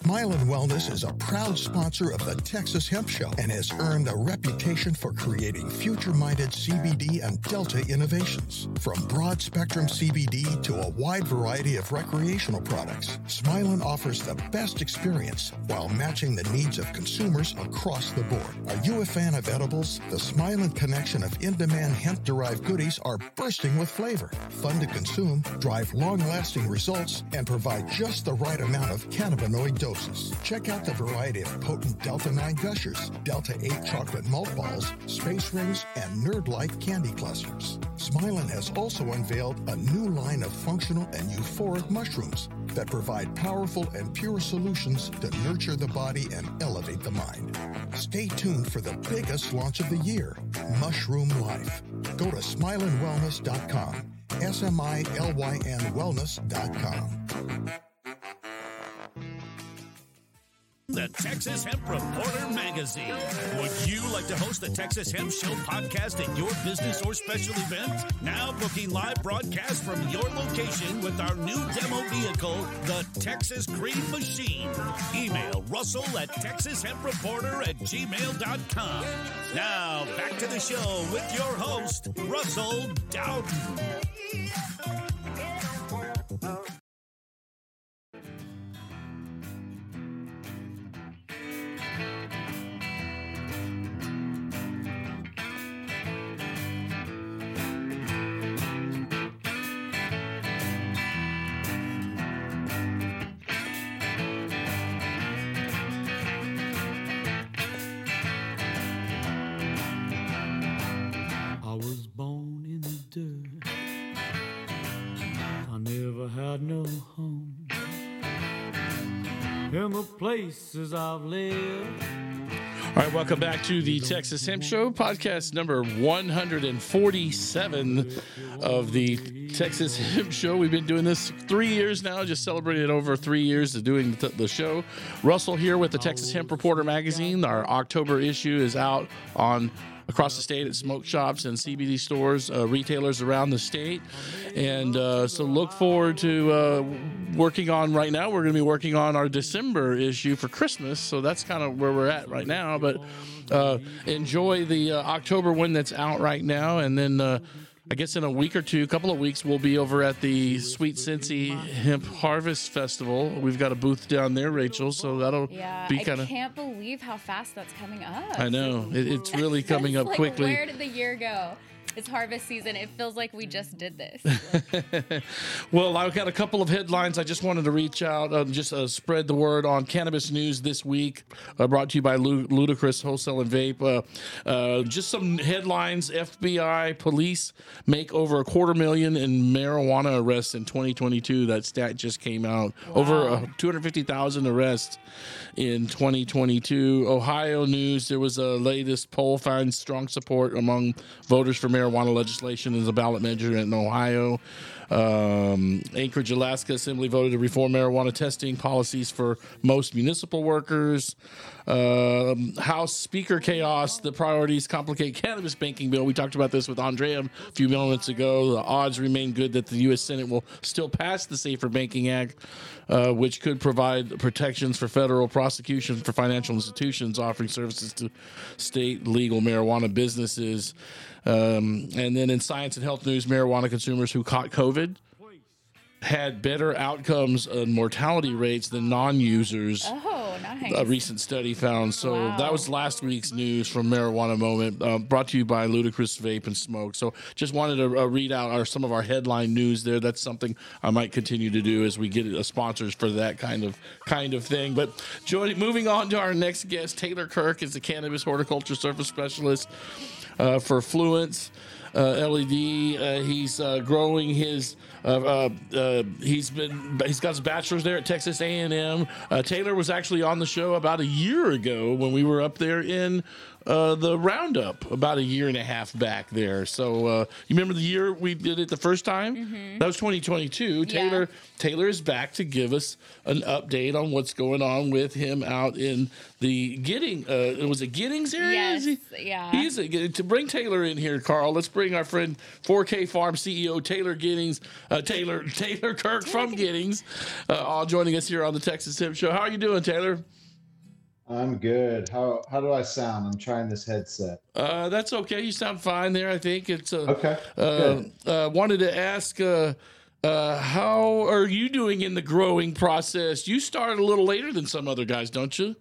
Mylan Wellness is a proud sponsor of the Texas Hemp Show and has earned a reputation for creating future minded CBD and Delta innovations. From broad spectrum CBD to a wide variety of recreational products, Smilyn offers the best experience while matching the needs of consumers across the board. Are you a fan of edibles? The Smilyn connection of in demand hemp derived goodies are bursting with flavor, fun to consume, drive long lasting results, and provide just the right amount of cannabinoid doses. Check out the variety of potent Delta 9 gushers, Delta 8 chocolate malt balls, space rings, and nerd like candy clusters. Smilyn has also unveiled a new line of functional and euphoric mushrooms that provide powerful and pure solutions to nurture the body and elevate the mind. Stay tuned for the biggest launch of the year, Mushroom Life. Go to smilynwellness.com, S M I L Y N wellness.com. The Texas Hemp Reporter Magazine. Would you like to host the Texas Hemp Show podcast at your business or special event? Now booking live broadcast from your location with our new demo vehicle, the Texas Green Machine. Email Russell at TexasHempReporter at gmail.com. Now back to the show with your host, Russell Dowden. Places I've lived. All right, welcome back to the Texas Hemp Show, podcast number 147 of the Texas Hemp Show. We've been doing this three years now, just celebrated over three years of doing the, the show. Russell here with the Texas Hemp Reporter magazine. Our October issue is out on across the state at smoke shops and CBD stores, uh, retailers around the state. And uh, so look forward to uh, working on right now. We're going to be working on our December issue for Christmas. So that's kind of where we're at right now. But uh, enjoy the uh, October one that's out right now. And then uh, I guess in a week or two, a couple of weeks, we'll be over at the Sweet Cincy Hemp Harvest Festival. We've got a booth down there, Rachel. So that'll Yeah, be kind of. I can't believe how fast that's coming up. I know. It, it's really coming up like, quickly. Where did the year go? It's harvest season. It feels like we just did this. well, I've got a couple of headlines. I just wanted to reach out and just uh, spread the word on cannabis news this week. Uh, brought to you by Lu- Ludicrous Wholesale and Vape. Uh, uh, just some headlines: FBI police make over a quarter million in marijuana arrests in 2022. That stat just came out. Over uh, 250,000 arrests in 2022. Ohio news: There was a latest poll finds strong support among voters for marijuana legislation as a ballot measure in Ohio. Um, Anchorage, Alaska Assembly voted to reform marijuana testing policies for most municipal workers. Um, House Speaker chaos. The priorities complicate cannabis banking bill. We talked about this with Andrea a few moments ago. The odds remain good that the U.S. Senate will still pass the Safer Banking Act, uh, which could provide protections for federal prosecution for financial institutions offering services to state legal marijuana businesses. Um, and then in science and health news, marijuana consumers who caught COVID had better outcomes and mortality rates than non-users. oh, Nice. a recent study found. So Wow. that was last week's news from Marijuana Moment, uh, brought to you by Ludicrous Vape and Smoke. So just wanted to uh, read out our, some of our headline news there. That's something I might continue to do as we get uh, sponsors for that kind of kind of thing. But joining, moving on to our next guest, Taylor Kirk is the cannabis horticulture service specialist for Fluence uh, LED. Uh, he's uh, growing his. Uh, uh, uh, he's been. He's got his bachelor's there at Texas A&M. Uh, Taylor was actually on the show about a year ago when we were up there in uh, the roundup about a year and a half back there. So uh, you remember the year we did it the first time? That was 2022. Taylor Taylor is back to give us an update on what's going on with him out in the Getting. Uh, was it Giddings area? Yes, he- yeah. He's a, to bring Taylor in here, Carl. Let's bring our friend 4K Pharm CEO Taylor Giddings, uh, Taylor Taylor Kirk from Giddings, uh, all joining us here on the Texas Hemp Show. How are you doing, Taylor? I'm good. How how do I sound? I'm trying this headset. Uh, that's okay. You sound fine there. I think it's uh, Okay. Uh, uh, wanted to ask, uh, uh, how are you doing in the growing process? You started a little later than some other guys, don't you?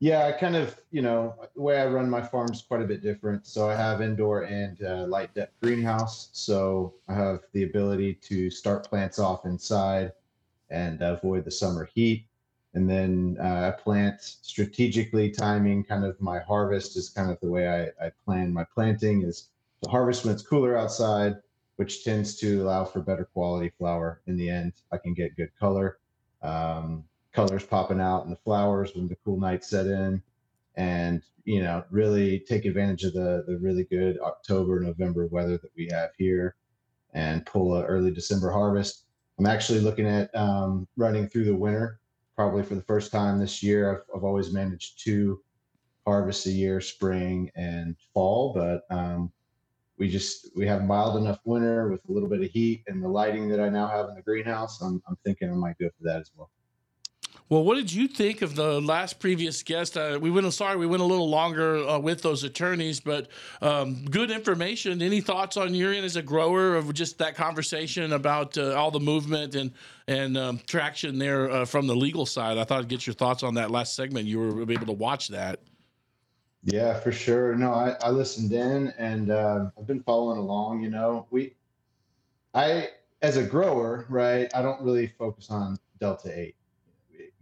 Yeah, I kind of, you know, the way I run my farm is quite a bit different. So I have indoor and uh, light dep greenhouse. So I have the ability to start plants off inside and avoid the summer heat. And then uh, I plant strategically, timing kind of my harvest is kind of the way I, I plan my planting is to harvest when it's cooler outside, which tends to allow for better quality flower in the end. I can get good color. Um, colors popping out in the flowers when the cool nights set in and you know really take advantage of the the really good october november weather that we have here and pull a early december harvest i'm actually looking at um, running through the winter probably for the first time this year i've, I've always managed two harvests a year spring and fall but um, we just we have mild enough winter with a little bit of heat and the lighting that i now have in the greenhouse i'm, I'm thinking i might go for that as well Well, what did you think of the last previous guest? Uh, we went. Sorry, we went a little longer uh, with those attorneys, but um, good information. Any thoughts on your end as a grower of just that conversation about uh, all the movement and and um, traction there uh, from the legal side? I thought I'd get your thoughts on that last segment. You were able to watch that. Yeah, for sure. No, I, I listened in and uh, I've been following along. You know, we, I, as a grower, right, I don't really focus on Delta 8.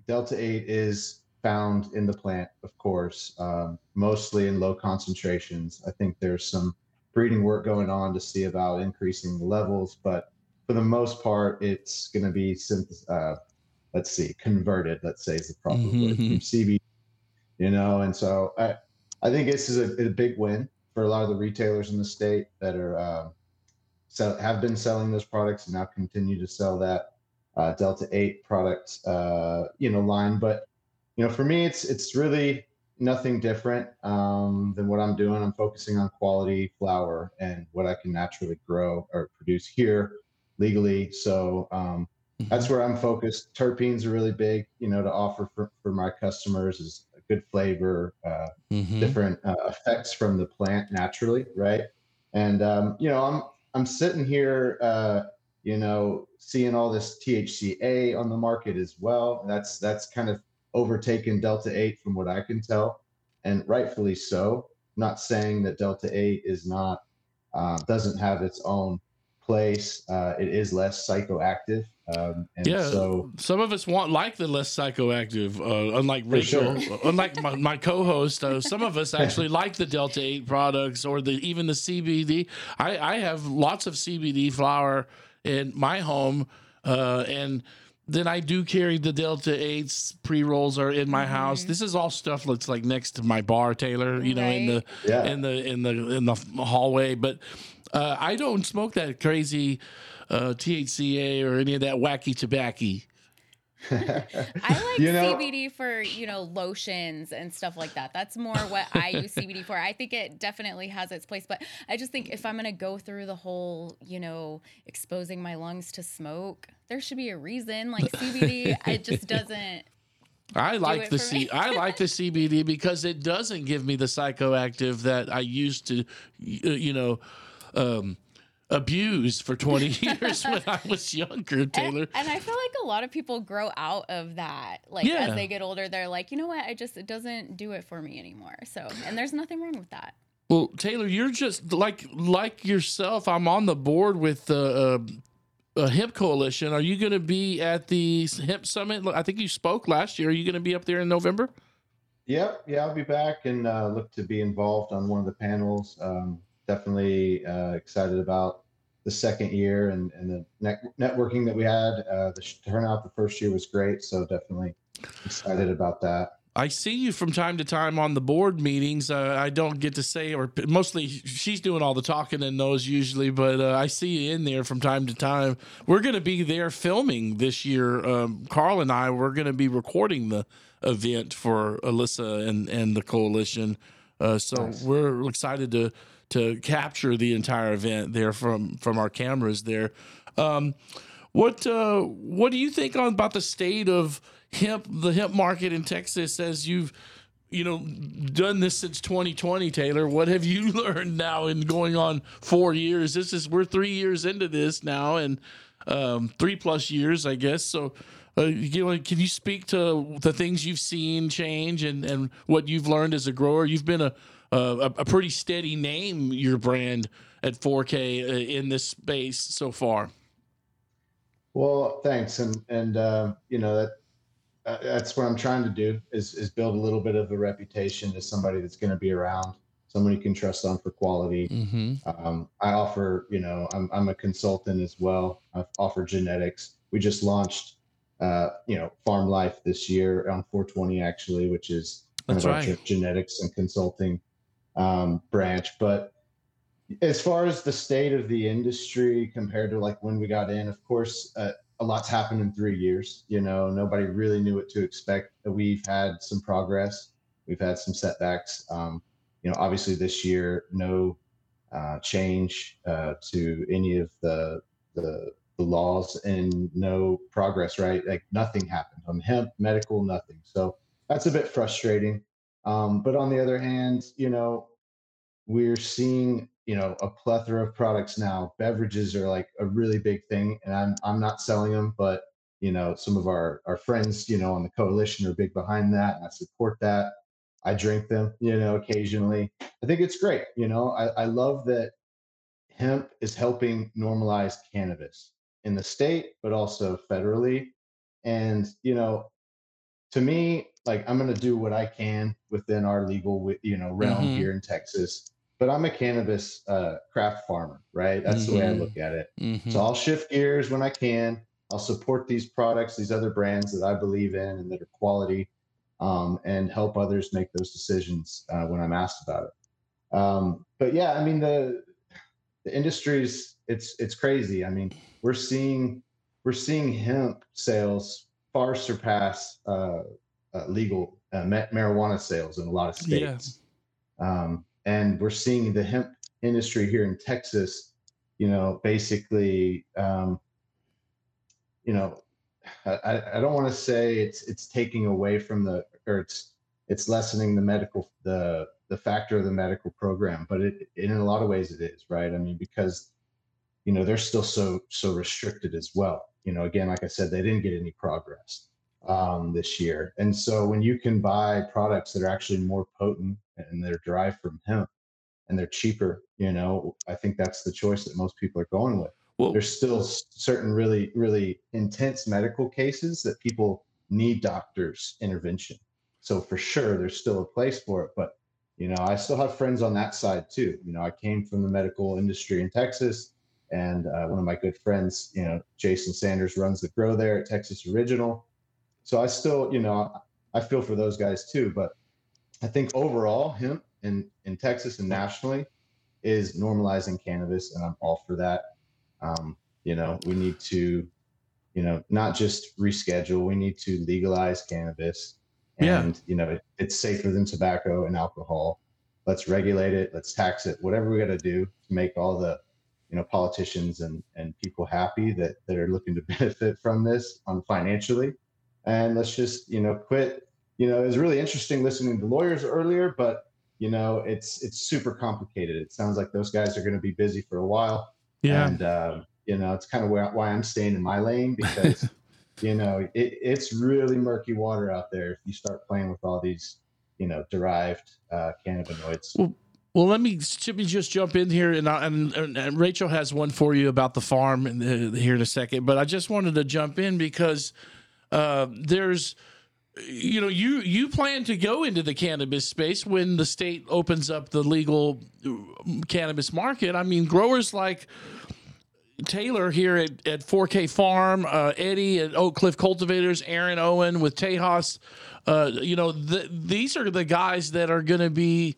Delta 8 is found in the plant, of course, um, mostly in low concentrations. I think there's some breeding work going on to see about increasing the levels, but for the most part, it's going to be, synth- uh, let's see, converted, let's say is the proper word, Mhm. from CBD, you know, and so I, I think this is a, a big win for a lot of the retailers in the state that are uh, sell, have been selling those products and now continue to sell that uh, Delta Eight product, uh, you know, line. But you know, for me, it's it's really nothing different um, than what I'm doing. I'm focusing on quality flower and what I can naturally grow or produce here legally. So um, that's where I'm focused. Terpenes are really big, you know, to offer for, for my customers is a good flavor, uh, Mhm. different uh, effects from the plant naturally, right? And um, you know, I'm I'm sitting here, uh, you know, seeing all this THCA on the market as well. That's that's kind of overtaken Delta Eight from what I can tell, and rightfully so. Not saying that Delta Eight is not uh, doesn't have its own place. Uh, it is less psychoactive, um, and yeah, so some of us want like the less psychoactive. Uh, unlike Rachel, sure. unlike my, my co-host, uh, some of us actually like the Delta Eight products or the even the CBD. I, I have lots of CBD flower in my home, uh, and then I do carry the Delta Eights pre rolls are in my house. This is all stuff that's like next to my bar, Taylor. You know, in the Yeah. in the in the in the hallway, but. Uh, I don't smoke that crazy uh, THCA or any of that wacky tobacco. I like You know- CBD for, you know, lotions and stuff like that. That's more what I use CBD for. I think it definitely has its place, but I just think if I'm going to go through the whole, you know, exposing my lungs to smoke, there should be a reason. Like CBD, it just doesn't. I like the for C. me. I like the CBD because it doesn't give me the psychoactive that I used to, uh, you know, um, abused for 20 years when I was younger, Taylor. And, and I feel like a lot of people grow out of that. Like Yeah. as they get older, they're like, you know what? I just it doesn't do it for me anymore. So, and there's nothing wrong with that. Well, Taylor, you're just like like yourself. I'm on the board with the uh, uh, Hemp Coalition. Are you going to be at the Hemp Summit? I think you spoke last year. Are you going to be up there in November? Yep, yeah, I'll be back and uh, look to be involved on one of the panels. Um, definitely uh, excited about the second year and, and the net- networking that we had. Uh, the turnout the first year was great, so definitely excited about that. I see you from time to time on the board meetings. Uh, I don't get to say, or mostly she's doing all the talking in those usually, but uh, I see you in there from time to time. We're going to be there filming this year. Um, Carl and I, we're going to be recording the event for Alyssa and, and the coalition. Uh, so we're excited to to capture the entire event there from from our cameras there. Um, what uh, what do you think on, about the state of hemp, the hemp market in Texas as you've you know done this since 2020, Taylor? What have you learned now in going on four years? This is we're three years into this now, and um, three plus years, I guess. So. Uh, you know, can you speak to the things you've seen change and, and what you've learned as a grower? You've been a a, a pretty steady name, your brand at 4K uh, in this space so far. Well, thanks, and and uh, you know that uh, that's what I'm trying to do is is build a little bit of a reputation as somebody that's going to be around, somebody you can trust on for quality. Mm-hmm. Um, I offer, you know, I'm I'm a consultant as well. I offer genetics. We just launched, uh, you know, Farm Life this year on 420 actually, which is kind That's of our right. ge- genetics and consulting um, branch. But as far as the state of the industry compared to like when we got in, of course, uh, a lot's happened in three years. You know, nobody really knew what to expect. We've had some progress. We've had some setbacks. Um, you know, obviously this year, no uh, change uh, to any of the, the the laws and no progress. Right, like nothing happened on hemp, medical, nothing. So that's a bit frustrating. Um, but on the other hand, you know, we're seeing you know a plethora of products now beverages are like a really big thing and i'm i'm not selling them but you know some of our our friends you know on the coalition are big behind that and i support that i drink them you know occasionally i think it's great you know i, I love that hemp is helping normalize cannabis in the state but also federally and you know to me like i'm going to do what i can within our legal you know realm Mhm. here in texas but i'm a cannabis uh, craft farmer right that's the way i Mhm. look at it Mhm. so i'll shift gears when i can i'll support these products these other brands that i believe in and that are quality um, and help others make those decisions uh, when i'm asked about it um, but yeah i mean the the industry's it's it's crazy i mean we're seeing we're seeing hemp sales far surpass uh, uh, legal uh, ma- marijuana sales in a lot of Yeah. states um, and we're seeing the hemp industry here in texas you know basically um, you know i, I- I don't want to say it's it's taking away from the or it's it's lessening the medical the the factor of the medical program but it in a lot of ways it is right i mean because you know they're still so so restricted as well. You know again like i said they didn't get any progress um, this year. And so when you can buy products that are actually more potent and they're derived from hemp and they're cheaper you know i think that's the choice that most people are going with. Well, there's still certain really really intense medical cases that people need doctors intervention. So for sure there's still a place for it but you know i still have friends on that side too. You know i came from the medical industry in texas and uh, one of my good friends you know jason sanders runs the grow there at texas original. So i still you know i feel for those guys too but i think overall hemp in in texas and nationally is normalizing cannabis and i'm all for that. Um, you know we need to you know not just reschedule we need to legalize cannabis. Yeah. and you know it, it's safer than tobacco and alcohol. Let's regulate it let's tax it whatever we got to do to make all the you know politicians and and people happy that that are looking to benefit from this on financially and let's just you know quit you know it was really interesting listening to lawyers earlier but you know it's it's super complicated it sounds like those guys are going to be busy for a while Yeah. And um, you know, it's kind of where, why I'm staying in my lane because you know it, it's really murky water out there if you start playing with all these you know derived uh, cannabinoids. Well, well, let me, let me just jump in here, and, I, and, and, Rachel has one for you about the farm in the, here in a second. But I just wanted to jump in because uh, there's, you know, you you plan to go into the cannabis space when the state opens up the legal uh, cannabis market. I mean, growers like Taylor here at, at 4K Pharm, uh, Eddie at Oak Cliff Cultivators, Aaron Owen with Tejas. Uh, you know, th- these are the guys that are going to be,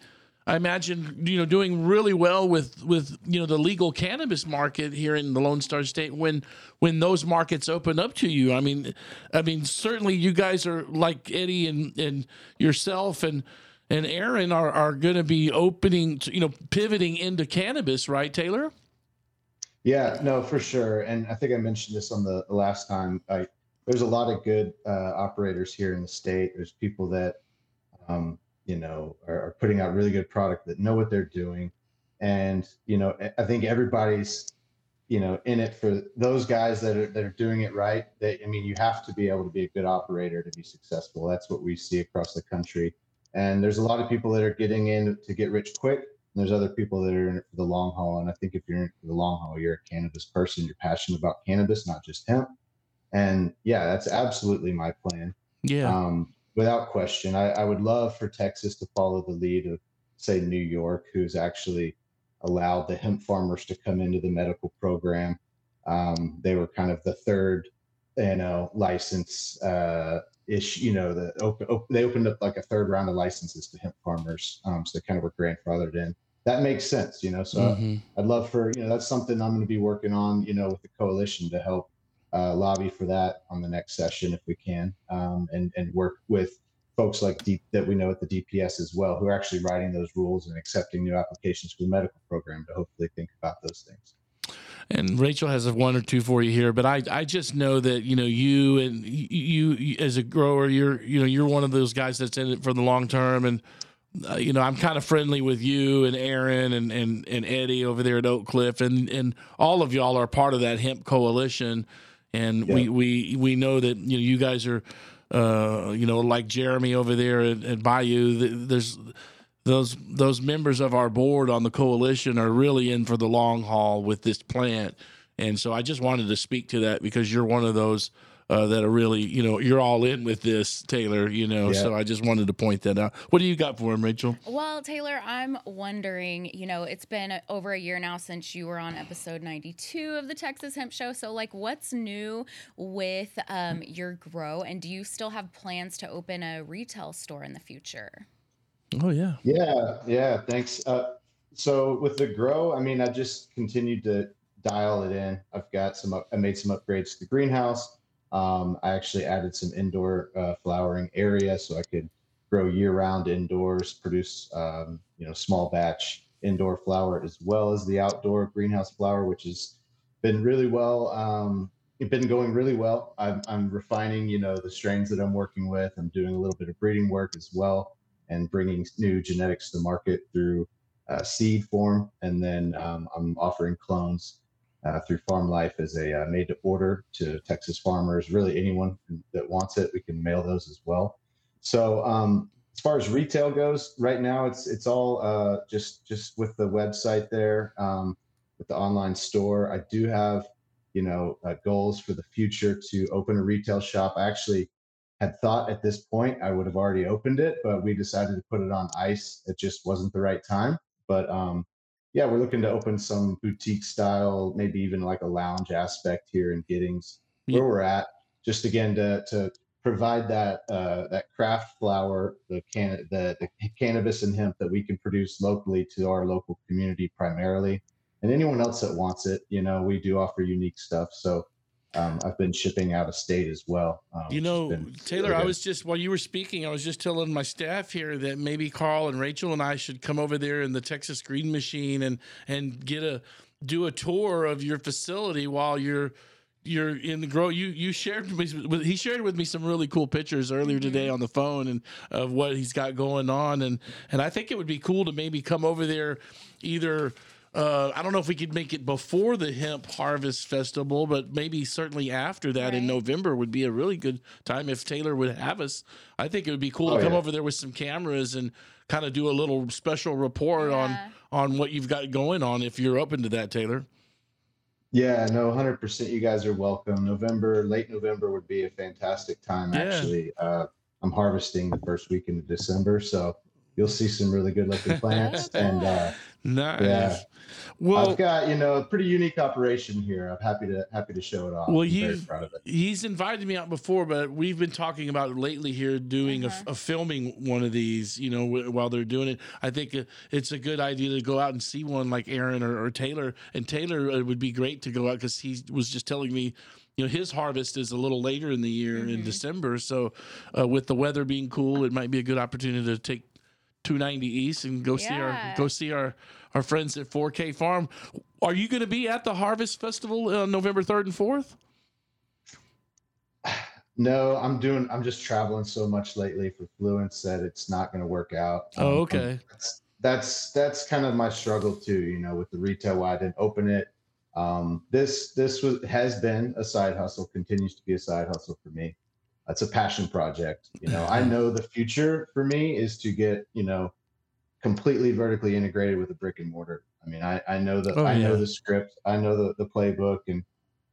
I imagine, you know, doing really well with with you know the legal cannabis market here in the Lone Star State when when those markets open up to you. I mean, I mean, certainly you guys are like Eddie and and yourself and and Aaron are are going to be opening, to, you know, pivoting into cannabis, right, Taylor? Yeah, no, for sure. And I think I mentioned this on the, last time. I, there's a lot of good uh, operators here in the state. There's people that, um, you know, are, are putting out really good product that know what they're doing. And, you know, I think everybody's, you know, in it for those guys that are, that are doing it right. They, I mean, you have to be able to be a good operator to be successful. That's what we see across the country. And there's a lot of people that are getting in to get rich quick. And there's other people that are in it for the long haul. And I think if you're in it for the long haul, you're a cannabis person. You're passionate about cannabis, not just hemp. And yeah, that's absolutely my plan. Yeah. Um, without question, I, I would love for Texas to follow the lead of, say, New York, who's actually allowed the hemp farmers to come into the medical program. Um, they were kind of the third, you know, license uh, ish. You know, the open, op- they opened up like a third round of licenses to hemp farmers, um, so they kind of were grandfathered in. That makes sense, you know. So Mhm. I'd love for you know that's something I'm going to be working on, you know, with the coalition to help uh, lobby for that on the next session if we can, um, and and work with folks like D- that we know at the DPS as well, who are actually writing those rules and accepting new applications for the medical program to hopefully think about those things. and Rachel has a one or two for you here, but I I just know that you know you and you, you as a grower, you're you know you're one of those guys that's in it for the long term, and uh, you know I'm kind of friendly with you and Aaron and and and Eddie over there at Oak Cliff, and and all of y'all are part of that hemp coalition, and we we we know that you know you guys are. Uh, you know, like Jeremy over there at, at Bayou, th- there's those those members of our board on the coalition are really in for the long haul with this plant and so i just wanted to speak to that because you're one of those uh, that are really you know you're all in with this taylor you know Yeah. so i just wanted to point that out what do you got for him rachel Well, Taylor, I'm wondering, you know, it's been over a year now since you were on episode 92 of the Texas Hemp Show. So, like, what's new with um, your grow? And do you still have plans to open a retail store in the future? oh yeah Yeah, yeah. Thanks. Uh, so with the grow, I mean, I just continued to dial it in. I've got some. I made some upgrades to the greenhouse. Um, I actually added some indoor uh, flowering area so I could grow year-round indoors, produce um, you know small batch indoor flower as well as the outdoor greenhouse flower, which has been really well. Um, it's been going really well. I'm, I'm refining, you know, the strains that I'm working with. I'm doing a little bit of breeding work as well and bringing new genetics to market through uh, seed form. And then um, I'm offering clones uh, through Farm Life as a uh, made to order to Texas farmers. Really, anyone that wants it, we can mail those as well. So, um, as far as retail goes, right now it's it's all uh, just just with the website there, um, with the online store. I do have, you know, uh, goals for the future to open a retail shop. I actually had thought at this point I would have already opened it, but we decided to put it on ice. It just wasn't the right time. But um, yeah, we're looking to open some boutique style, maybe even like a lounge aspect here in Giddings, where we're at. Just again to to provide that uh, that craft flower, the can the, the cannabis and hemp that we can produce locally to our local community primarily, and anyone else that wants it. You know, we do offer unique stuff. So um, I've been shipping out of state as well. um, you know taylor i was just while you were speaking i was just telling my staff here that maybe carl and rachel and i should come over there in the texas green machine and and get a do a tour of your facility while you're you're in the grow you you shared with me he shared with me some really cool pictures earlier today on the phone and of what he's got going on. And and i think it would be cool to maybe come over there either Uh, I don't know if we could make it before the hemp harvest festival, but maybe certainly after that in November would be a really good time if Taylor would have us. I think it would be cool Oh, to come yeah. over there with some cameras and kind of do a little special report Yeah. on on what you've got going on if you're open to that, Taylor. Yeah, no, 100%. You guys are welcome. November, late November would be a fantastic time, Yeah. actually. Uh, I'm harvesting the first weekend of December, so you'll see some really good looking plants. and uh, Nice. Yeah. Well, I've got, you know, a pretty unique operation here. I'm happy to happy to show it off. Well, I'm very proud of it. He's invited me out before, but we've been talking about lately here doing a, a filming one of these, you know, wh- while they're doing it. I think uh, it's a good idea to go out and see one like Aaron or, or Taylor. And Taylor uh, would be great to go out because he was just telling me, you know, his harvest is a little later in the year in December. So uh, with the weather being cool, it might be a good opportunity to take 290 East and go see our go see our our friends at 4K Pharm. Are you going to be at the Harvest Festival on November 3rd and 4th? No, I'm doing. I'm just traveling so much lately for Fluence that it's not going to work out. Oh, Um, I'm- okay. that's that's that's kind of my struggle too. You know, with the retail, why I didn't open it. Um, this this was has been a side hustle, continues to be a side hustle for me. That's a passion project. You know, I know the future for me is to get you know completely vertically integrated with a brick and mortar. I mean, I I know the Oh, I know the script, I know the the playbook, and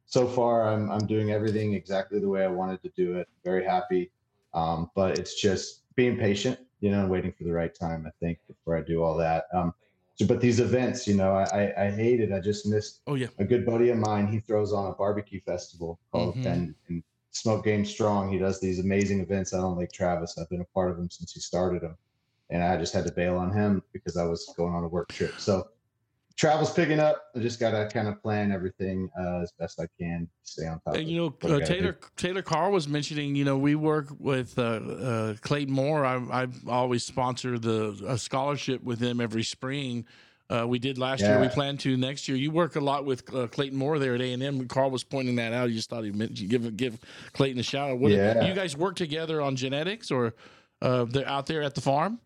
so far I'm I'm doing everything exactly the way I wanted to do it. Very happy. Um, but it's just being patient, you know, and waiting for the right time, I think, before I do all that. Um, so, but these events, you know, I, I, I hate it. I just missed Oh yeah. a good buddy of mine. He throws on a barbecue festival called and, and Smoke Game Strong. He does these amazing events out on Lake Travis. I've been a part of them since he started them. And I just had to bail on him because I was going on a work trip. So travel's picking up. I just got to kind of plan everything uh, as best I can, stay on top. And you know, uh, gotta do. Taylor Taylor Carr was mentioning. You know, we work with uh, uh, Clayton Moore. I, I always sponsor the a scholarship with them every spring. Uh, we did last year. We plan to next year. You work a lot with uh, Clayton Moore there at A and M. Carl was pointing that out. You just thought he meant you give give Clayton a shout out. What, Yeah. You guys work together on genetics, or uh, they're out there at the farm?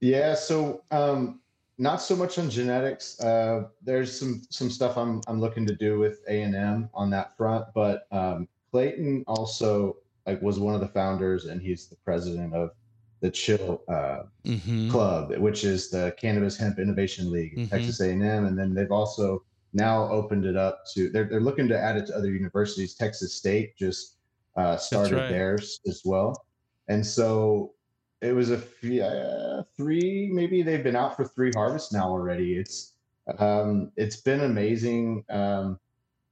Yeah, so um, not so much on genetics. Uh, there's some some stuff I'm I'm looking to do with A and M on that front, but um, Clayton also like was one of the founders, and he's the president of the Chill uh, Mm-hmm. Club, which is the Cannabis Hemp Innovation League, at Mhm. Texas A and then they've also now opened it up to they're they're looking to add it to other universities. Texas State just uh, started right. theirs as well, and so it was a few, uh, three maybe they've been out for three harvests now already. It's um, it's been amazing. Um,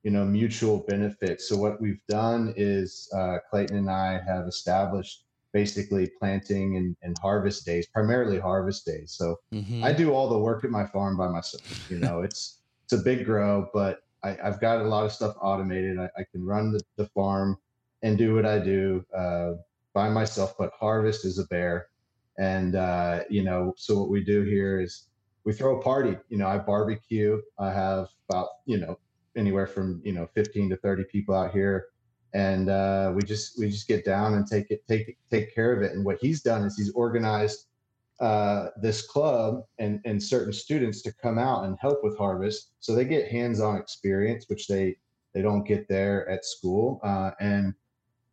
you know, mutual benefit. So what we've done is uh, Clayton and I have established basically planting and, and harvest days, primarily harvest days. So Mm-hmm. I do all the work at my farm by myself. You know, it's it's a big grow, but I, I've got a lot of stuff automated. I, I can run the, the farm and do what I do uh, by myself. But harvest is a bear, and uh, you know, so what we do here is we throw a party. You know, I barbecue. I have about you know anywhere from you know 15 to 30 people out here and uh, we just we just get down and take it take take care of it. And what he's done is he's organized uh, this club and and certain students to come out and help with harvest. So they get hands-on experience which they they don't get there at school. Uh, and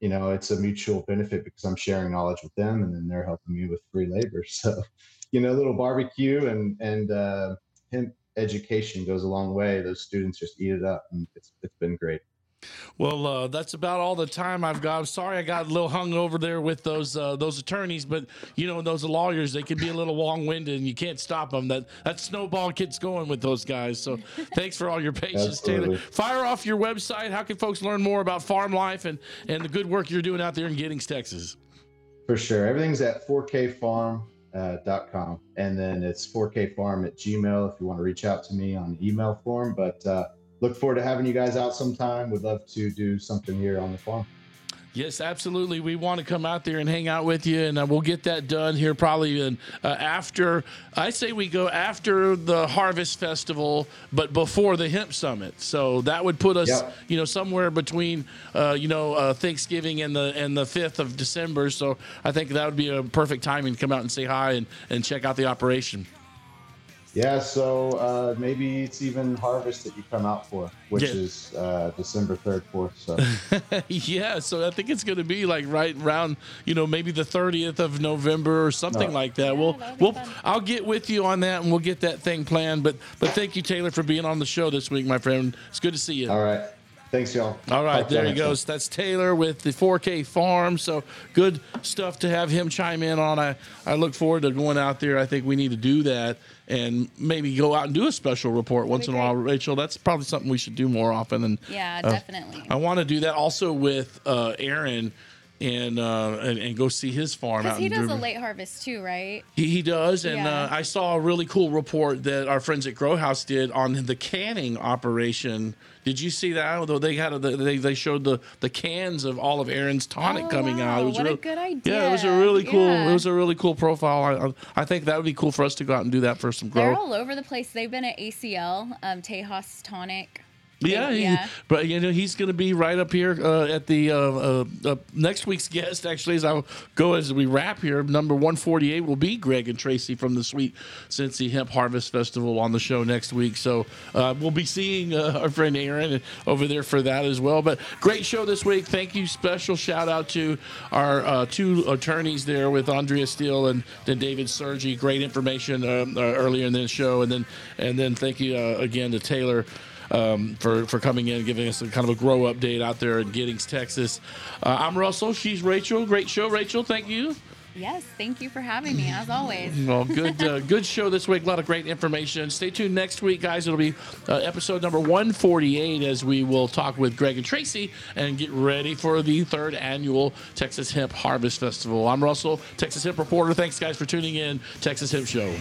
you know it's a mutual benefit because i'm sharing knowledge with them and then they're helping me with free labor. So you know a little barbecue and and uh, hemp education goes a long way. Those students just eat it up and it's it's been great Well, uh, that's about all the time I've got. I'm sorry I got a little hung over there with those uh, those attorneys, but you know those lawyers they can be a little long winded, and you can't stop them. That that snowball gets going with those guys. So thanks for all your patience, Taylor. Fire off your website. How can folks learn more about farm life and and the good work you're doing out there in Giddings, Texas? For sure. Everything's at 4kpharm.com. Uh, dot com. and then it's 4kfarm at gmail if you want to reach out to me on email form. But uh, look forward to having you guys out sometime. Would love to do something here on the farm. Yes, absolutely. We want to come out there and hang out with you, and uh, we'll get that done here probably in, uh, after. I say we go after the Harvest Festival, but before the Hemp Summit. So that would put us, Yep. you know, somewhere between, uh, you know, uh, Thanksgiving and the and the fifth of December. So I think that would be a perfect timing to come out and say hi and and check out the operation. Yeah, so uh, maybe it's even harvest that you come out for, which Yeah. is uh, December third, fourth. So yeah, so I think it's going to be like right around, you know, maybe the 30th of November or something No. like that. we'll, we'll, I'll get with you on that and we'll get that thing planned. But, but thank you, Taylor, for being on the show this week, my friend. It's good to see you. all right, thanks, y'all. All right, Talk there he next time. goes. That's Taylor with the 4K Pharm. So good stuff to have him chime in on. I, I look forward to going out there. I think we need to do that and maybe go out and do a special report once in a while, Rachel. That's probably something we should do more often. And Yeah, uh, definitely. I want to do that also with uh, Aaron and, uh, and and go see his farm Because out he does a late harvest too, right? He, he does, and Yeah. uh, I saw a really cool report that our friends at Grow House did on the canning operation. Did you see that? Although they had a, they they showed the the cans of all of Aaron's tonic Oh, coming out. It was What a good Yeah, it was a really cool. Yeah. It was a really cool profile. I, I think that would be cool for us to go out and do that for some They're all over the place. They've been at ACL, um, Tejas Tonic. Yeah, he- yeah. but you know he's going to be right up here uh, at the uh, uh, next week's guest. Actually, as I go as we wrap here, number one forty eight will be Greg and Tracy from the Sweet Cincy Hemp Harvest Festival on the show next week. So uh, we'll be seeing uh, our friend Aaron over there for that as well. But great show this week. Thank you. Special shout out to our uh, two attorneys there with Andrea Steel and then David Sergi. Great information um, uh, earlier in the show, and then and then thank you uh, again to Taylor um, for for coming in and giving us a kind of a grow update out there in Giddings, Texas. Uh, I'm Russell. She's Rachel. Great show, Rachel. Thank you. Yes, thank you for having me as always. Well, good uh, good show this week. A lot of great information. Stay tuned next week, guys. It'll be uh, episode number 148 as we will talk with Greg and Tracy and get ready for the third annual Texas Hemp Harvest Festival. I'm Russell, Texas Hemp Reporter. Thanks, guys, for tuning in. Texas Hemp Show.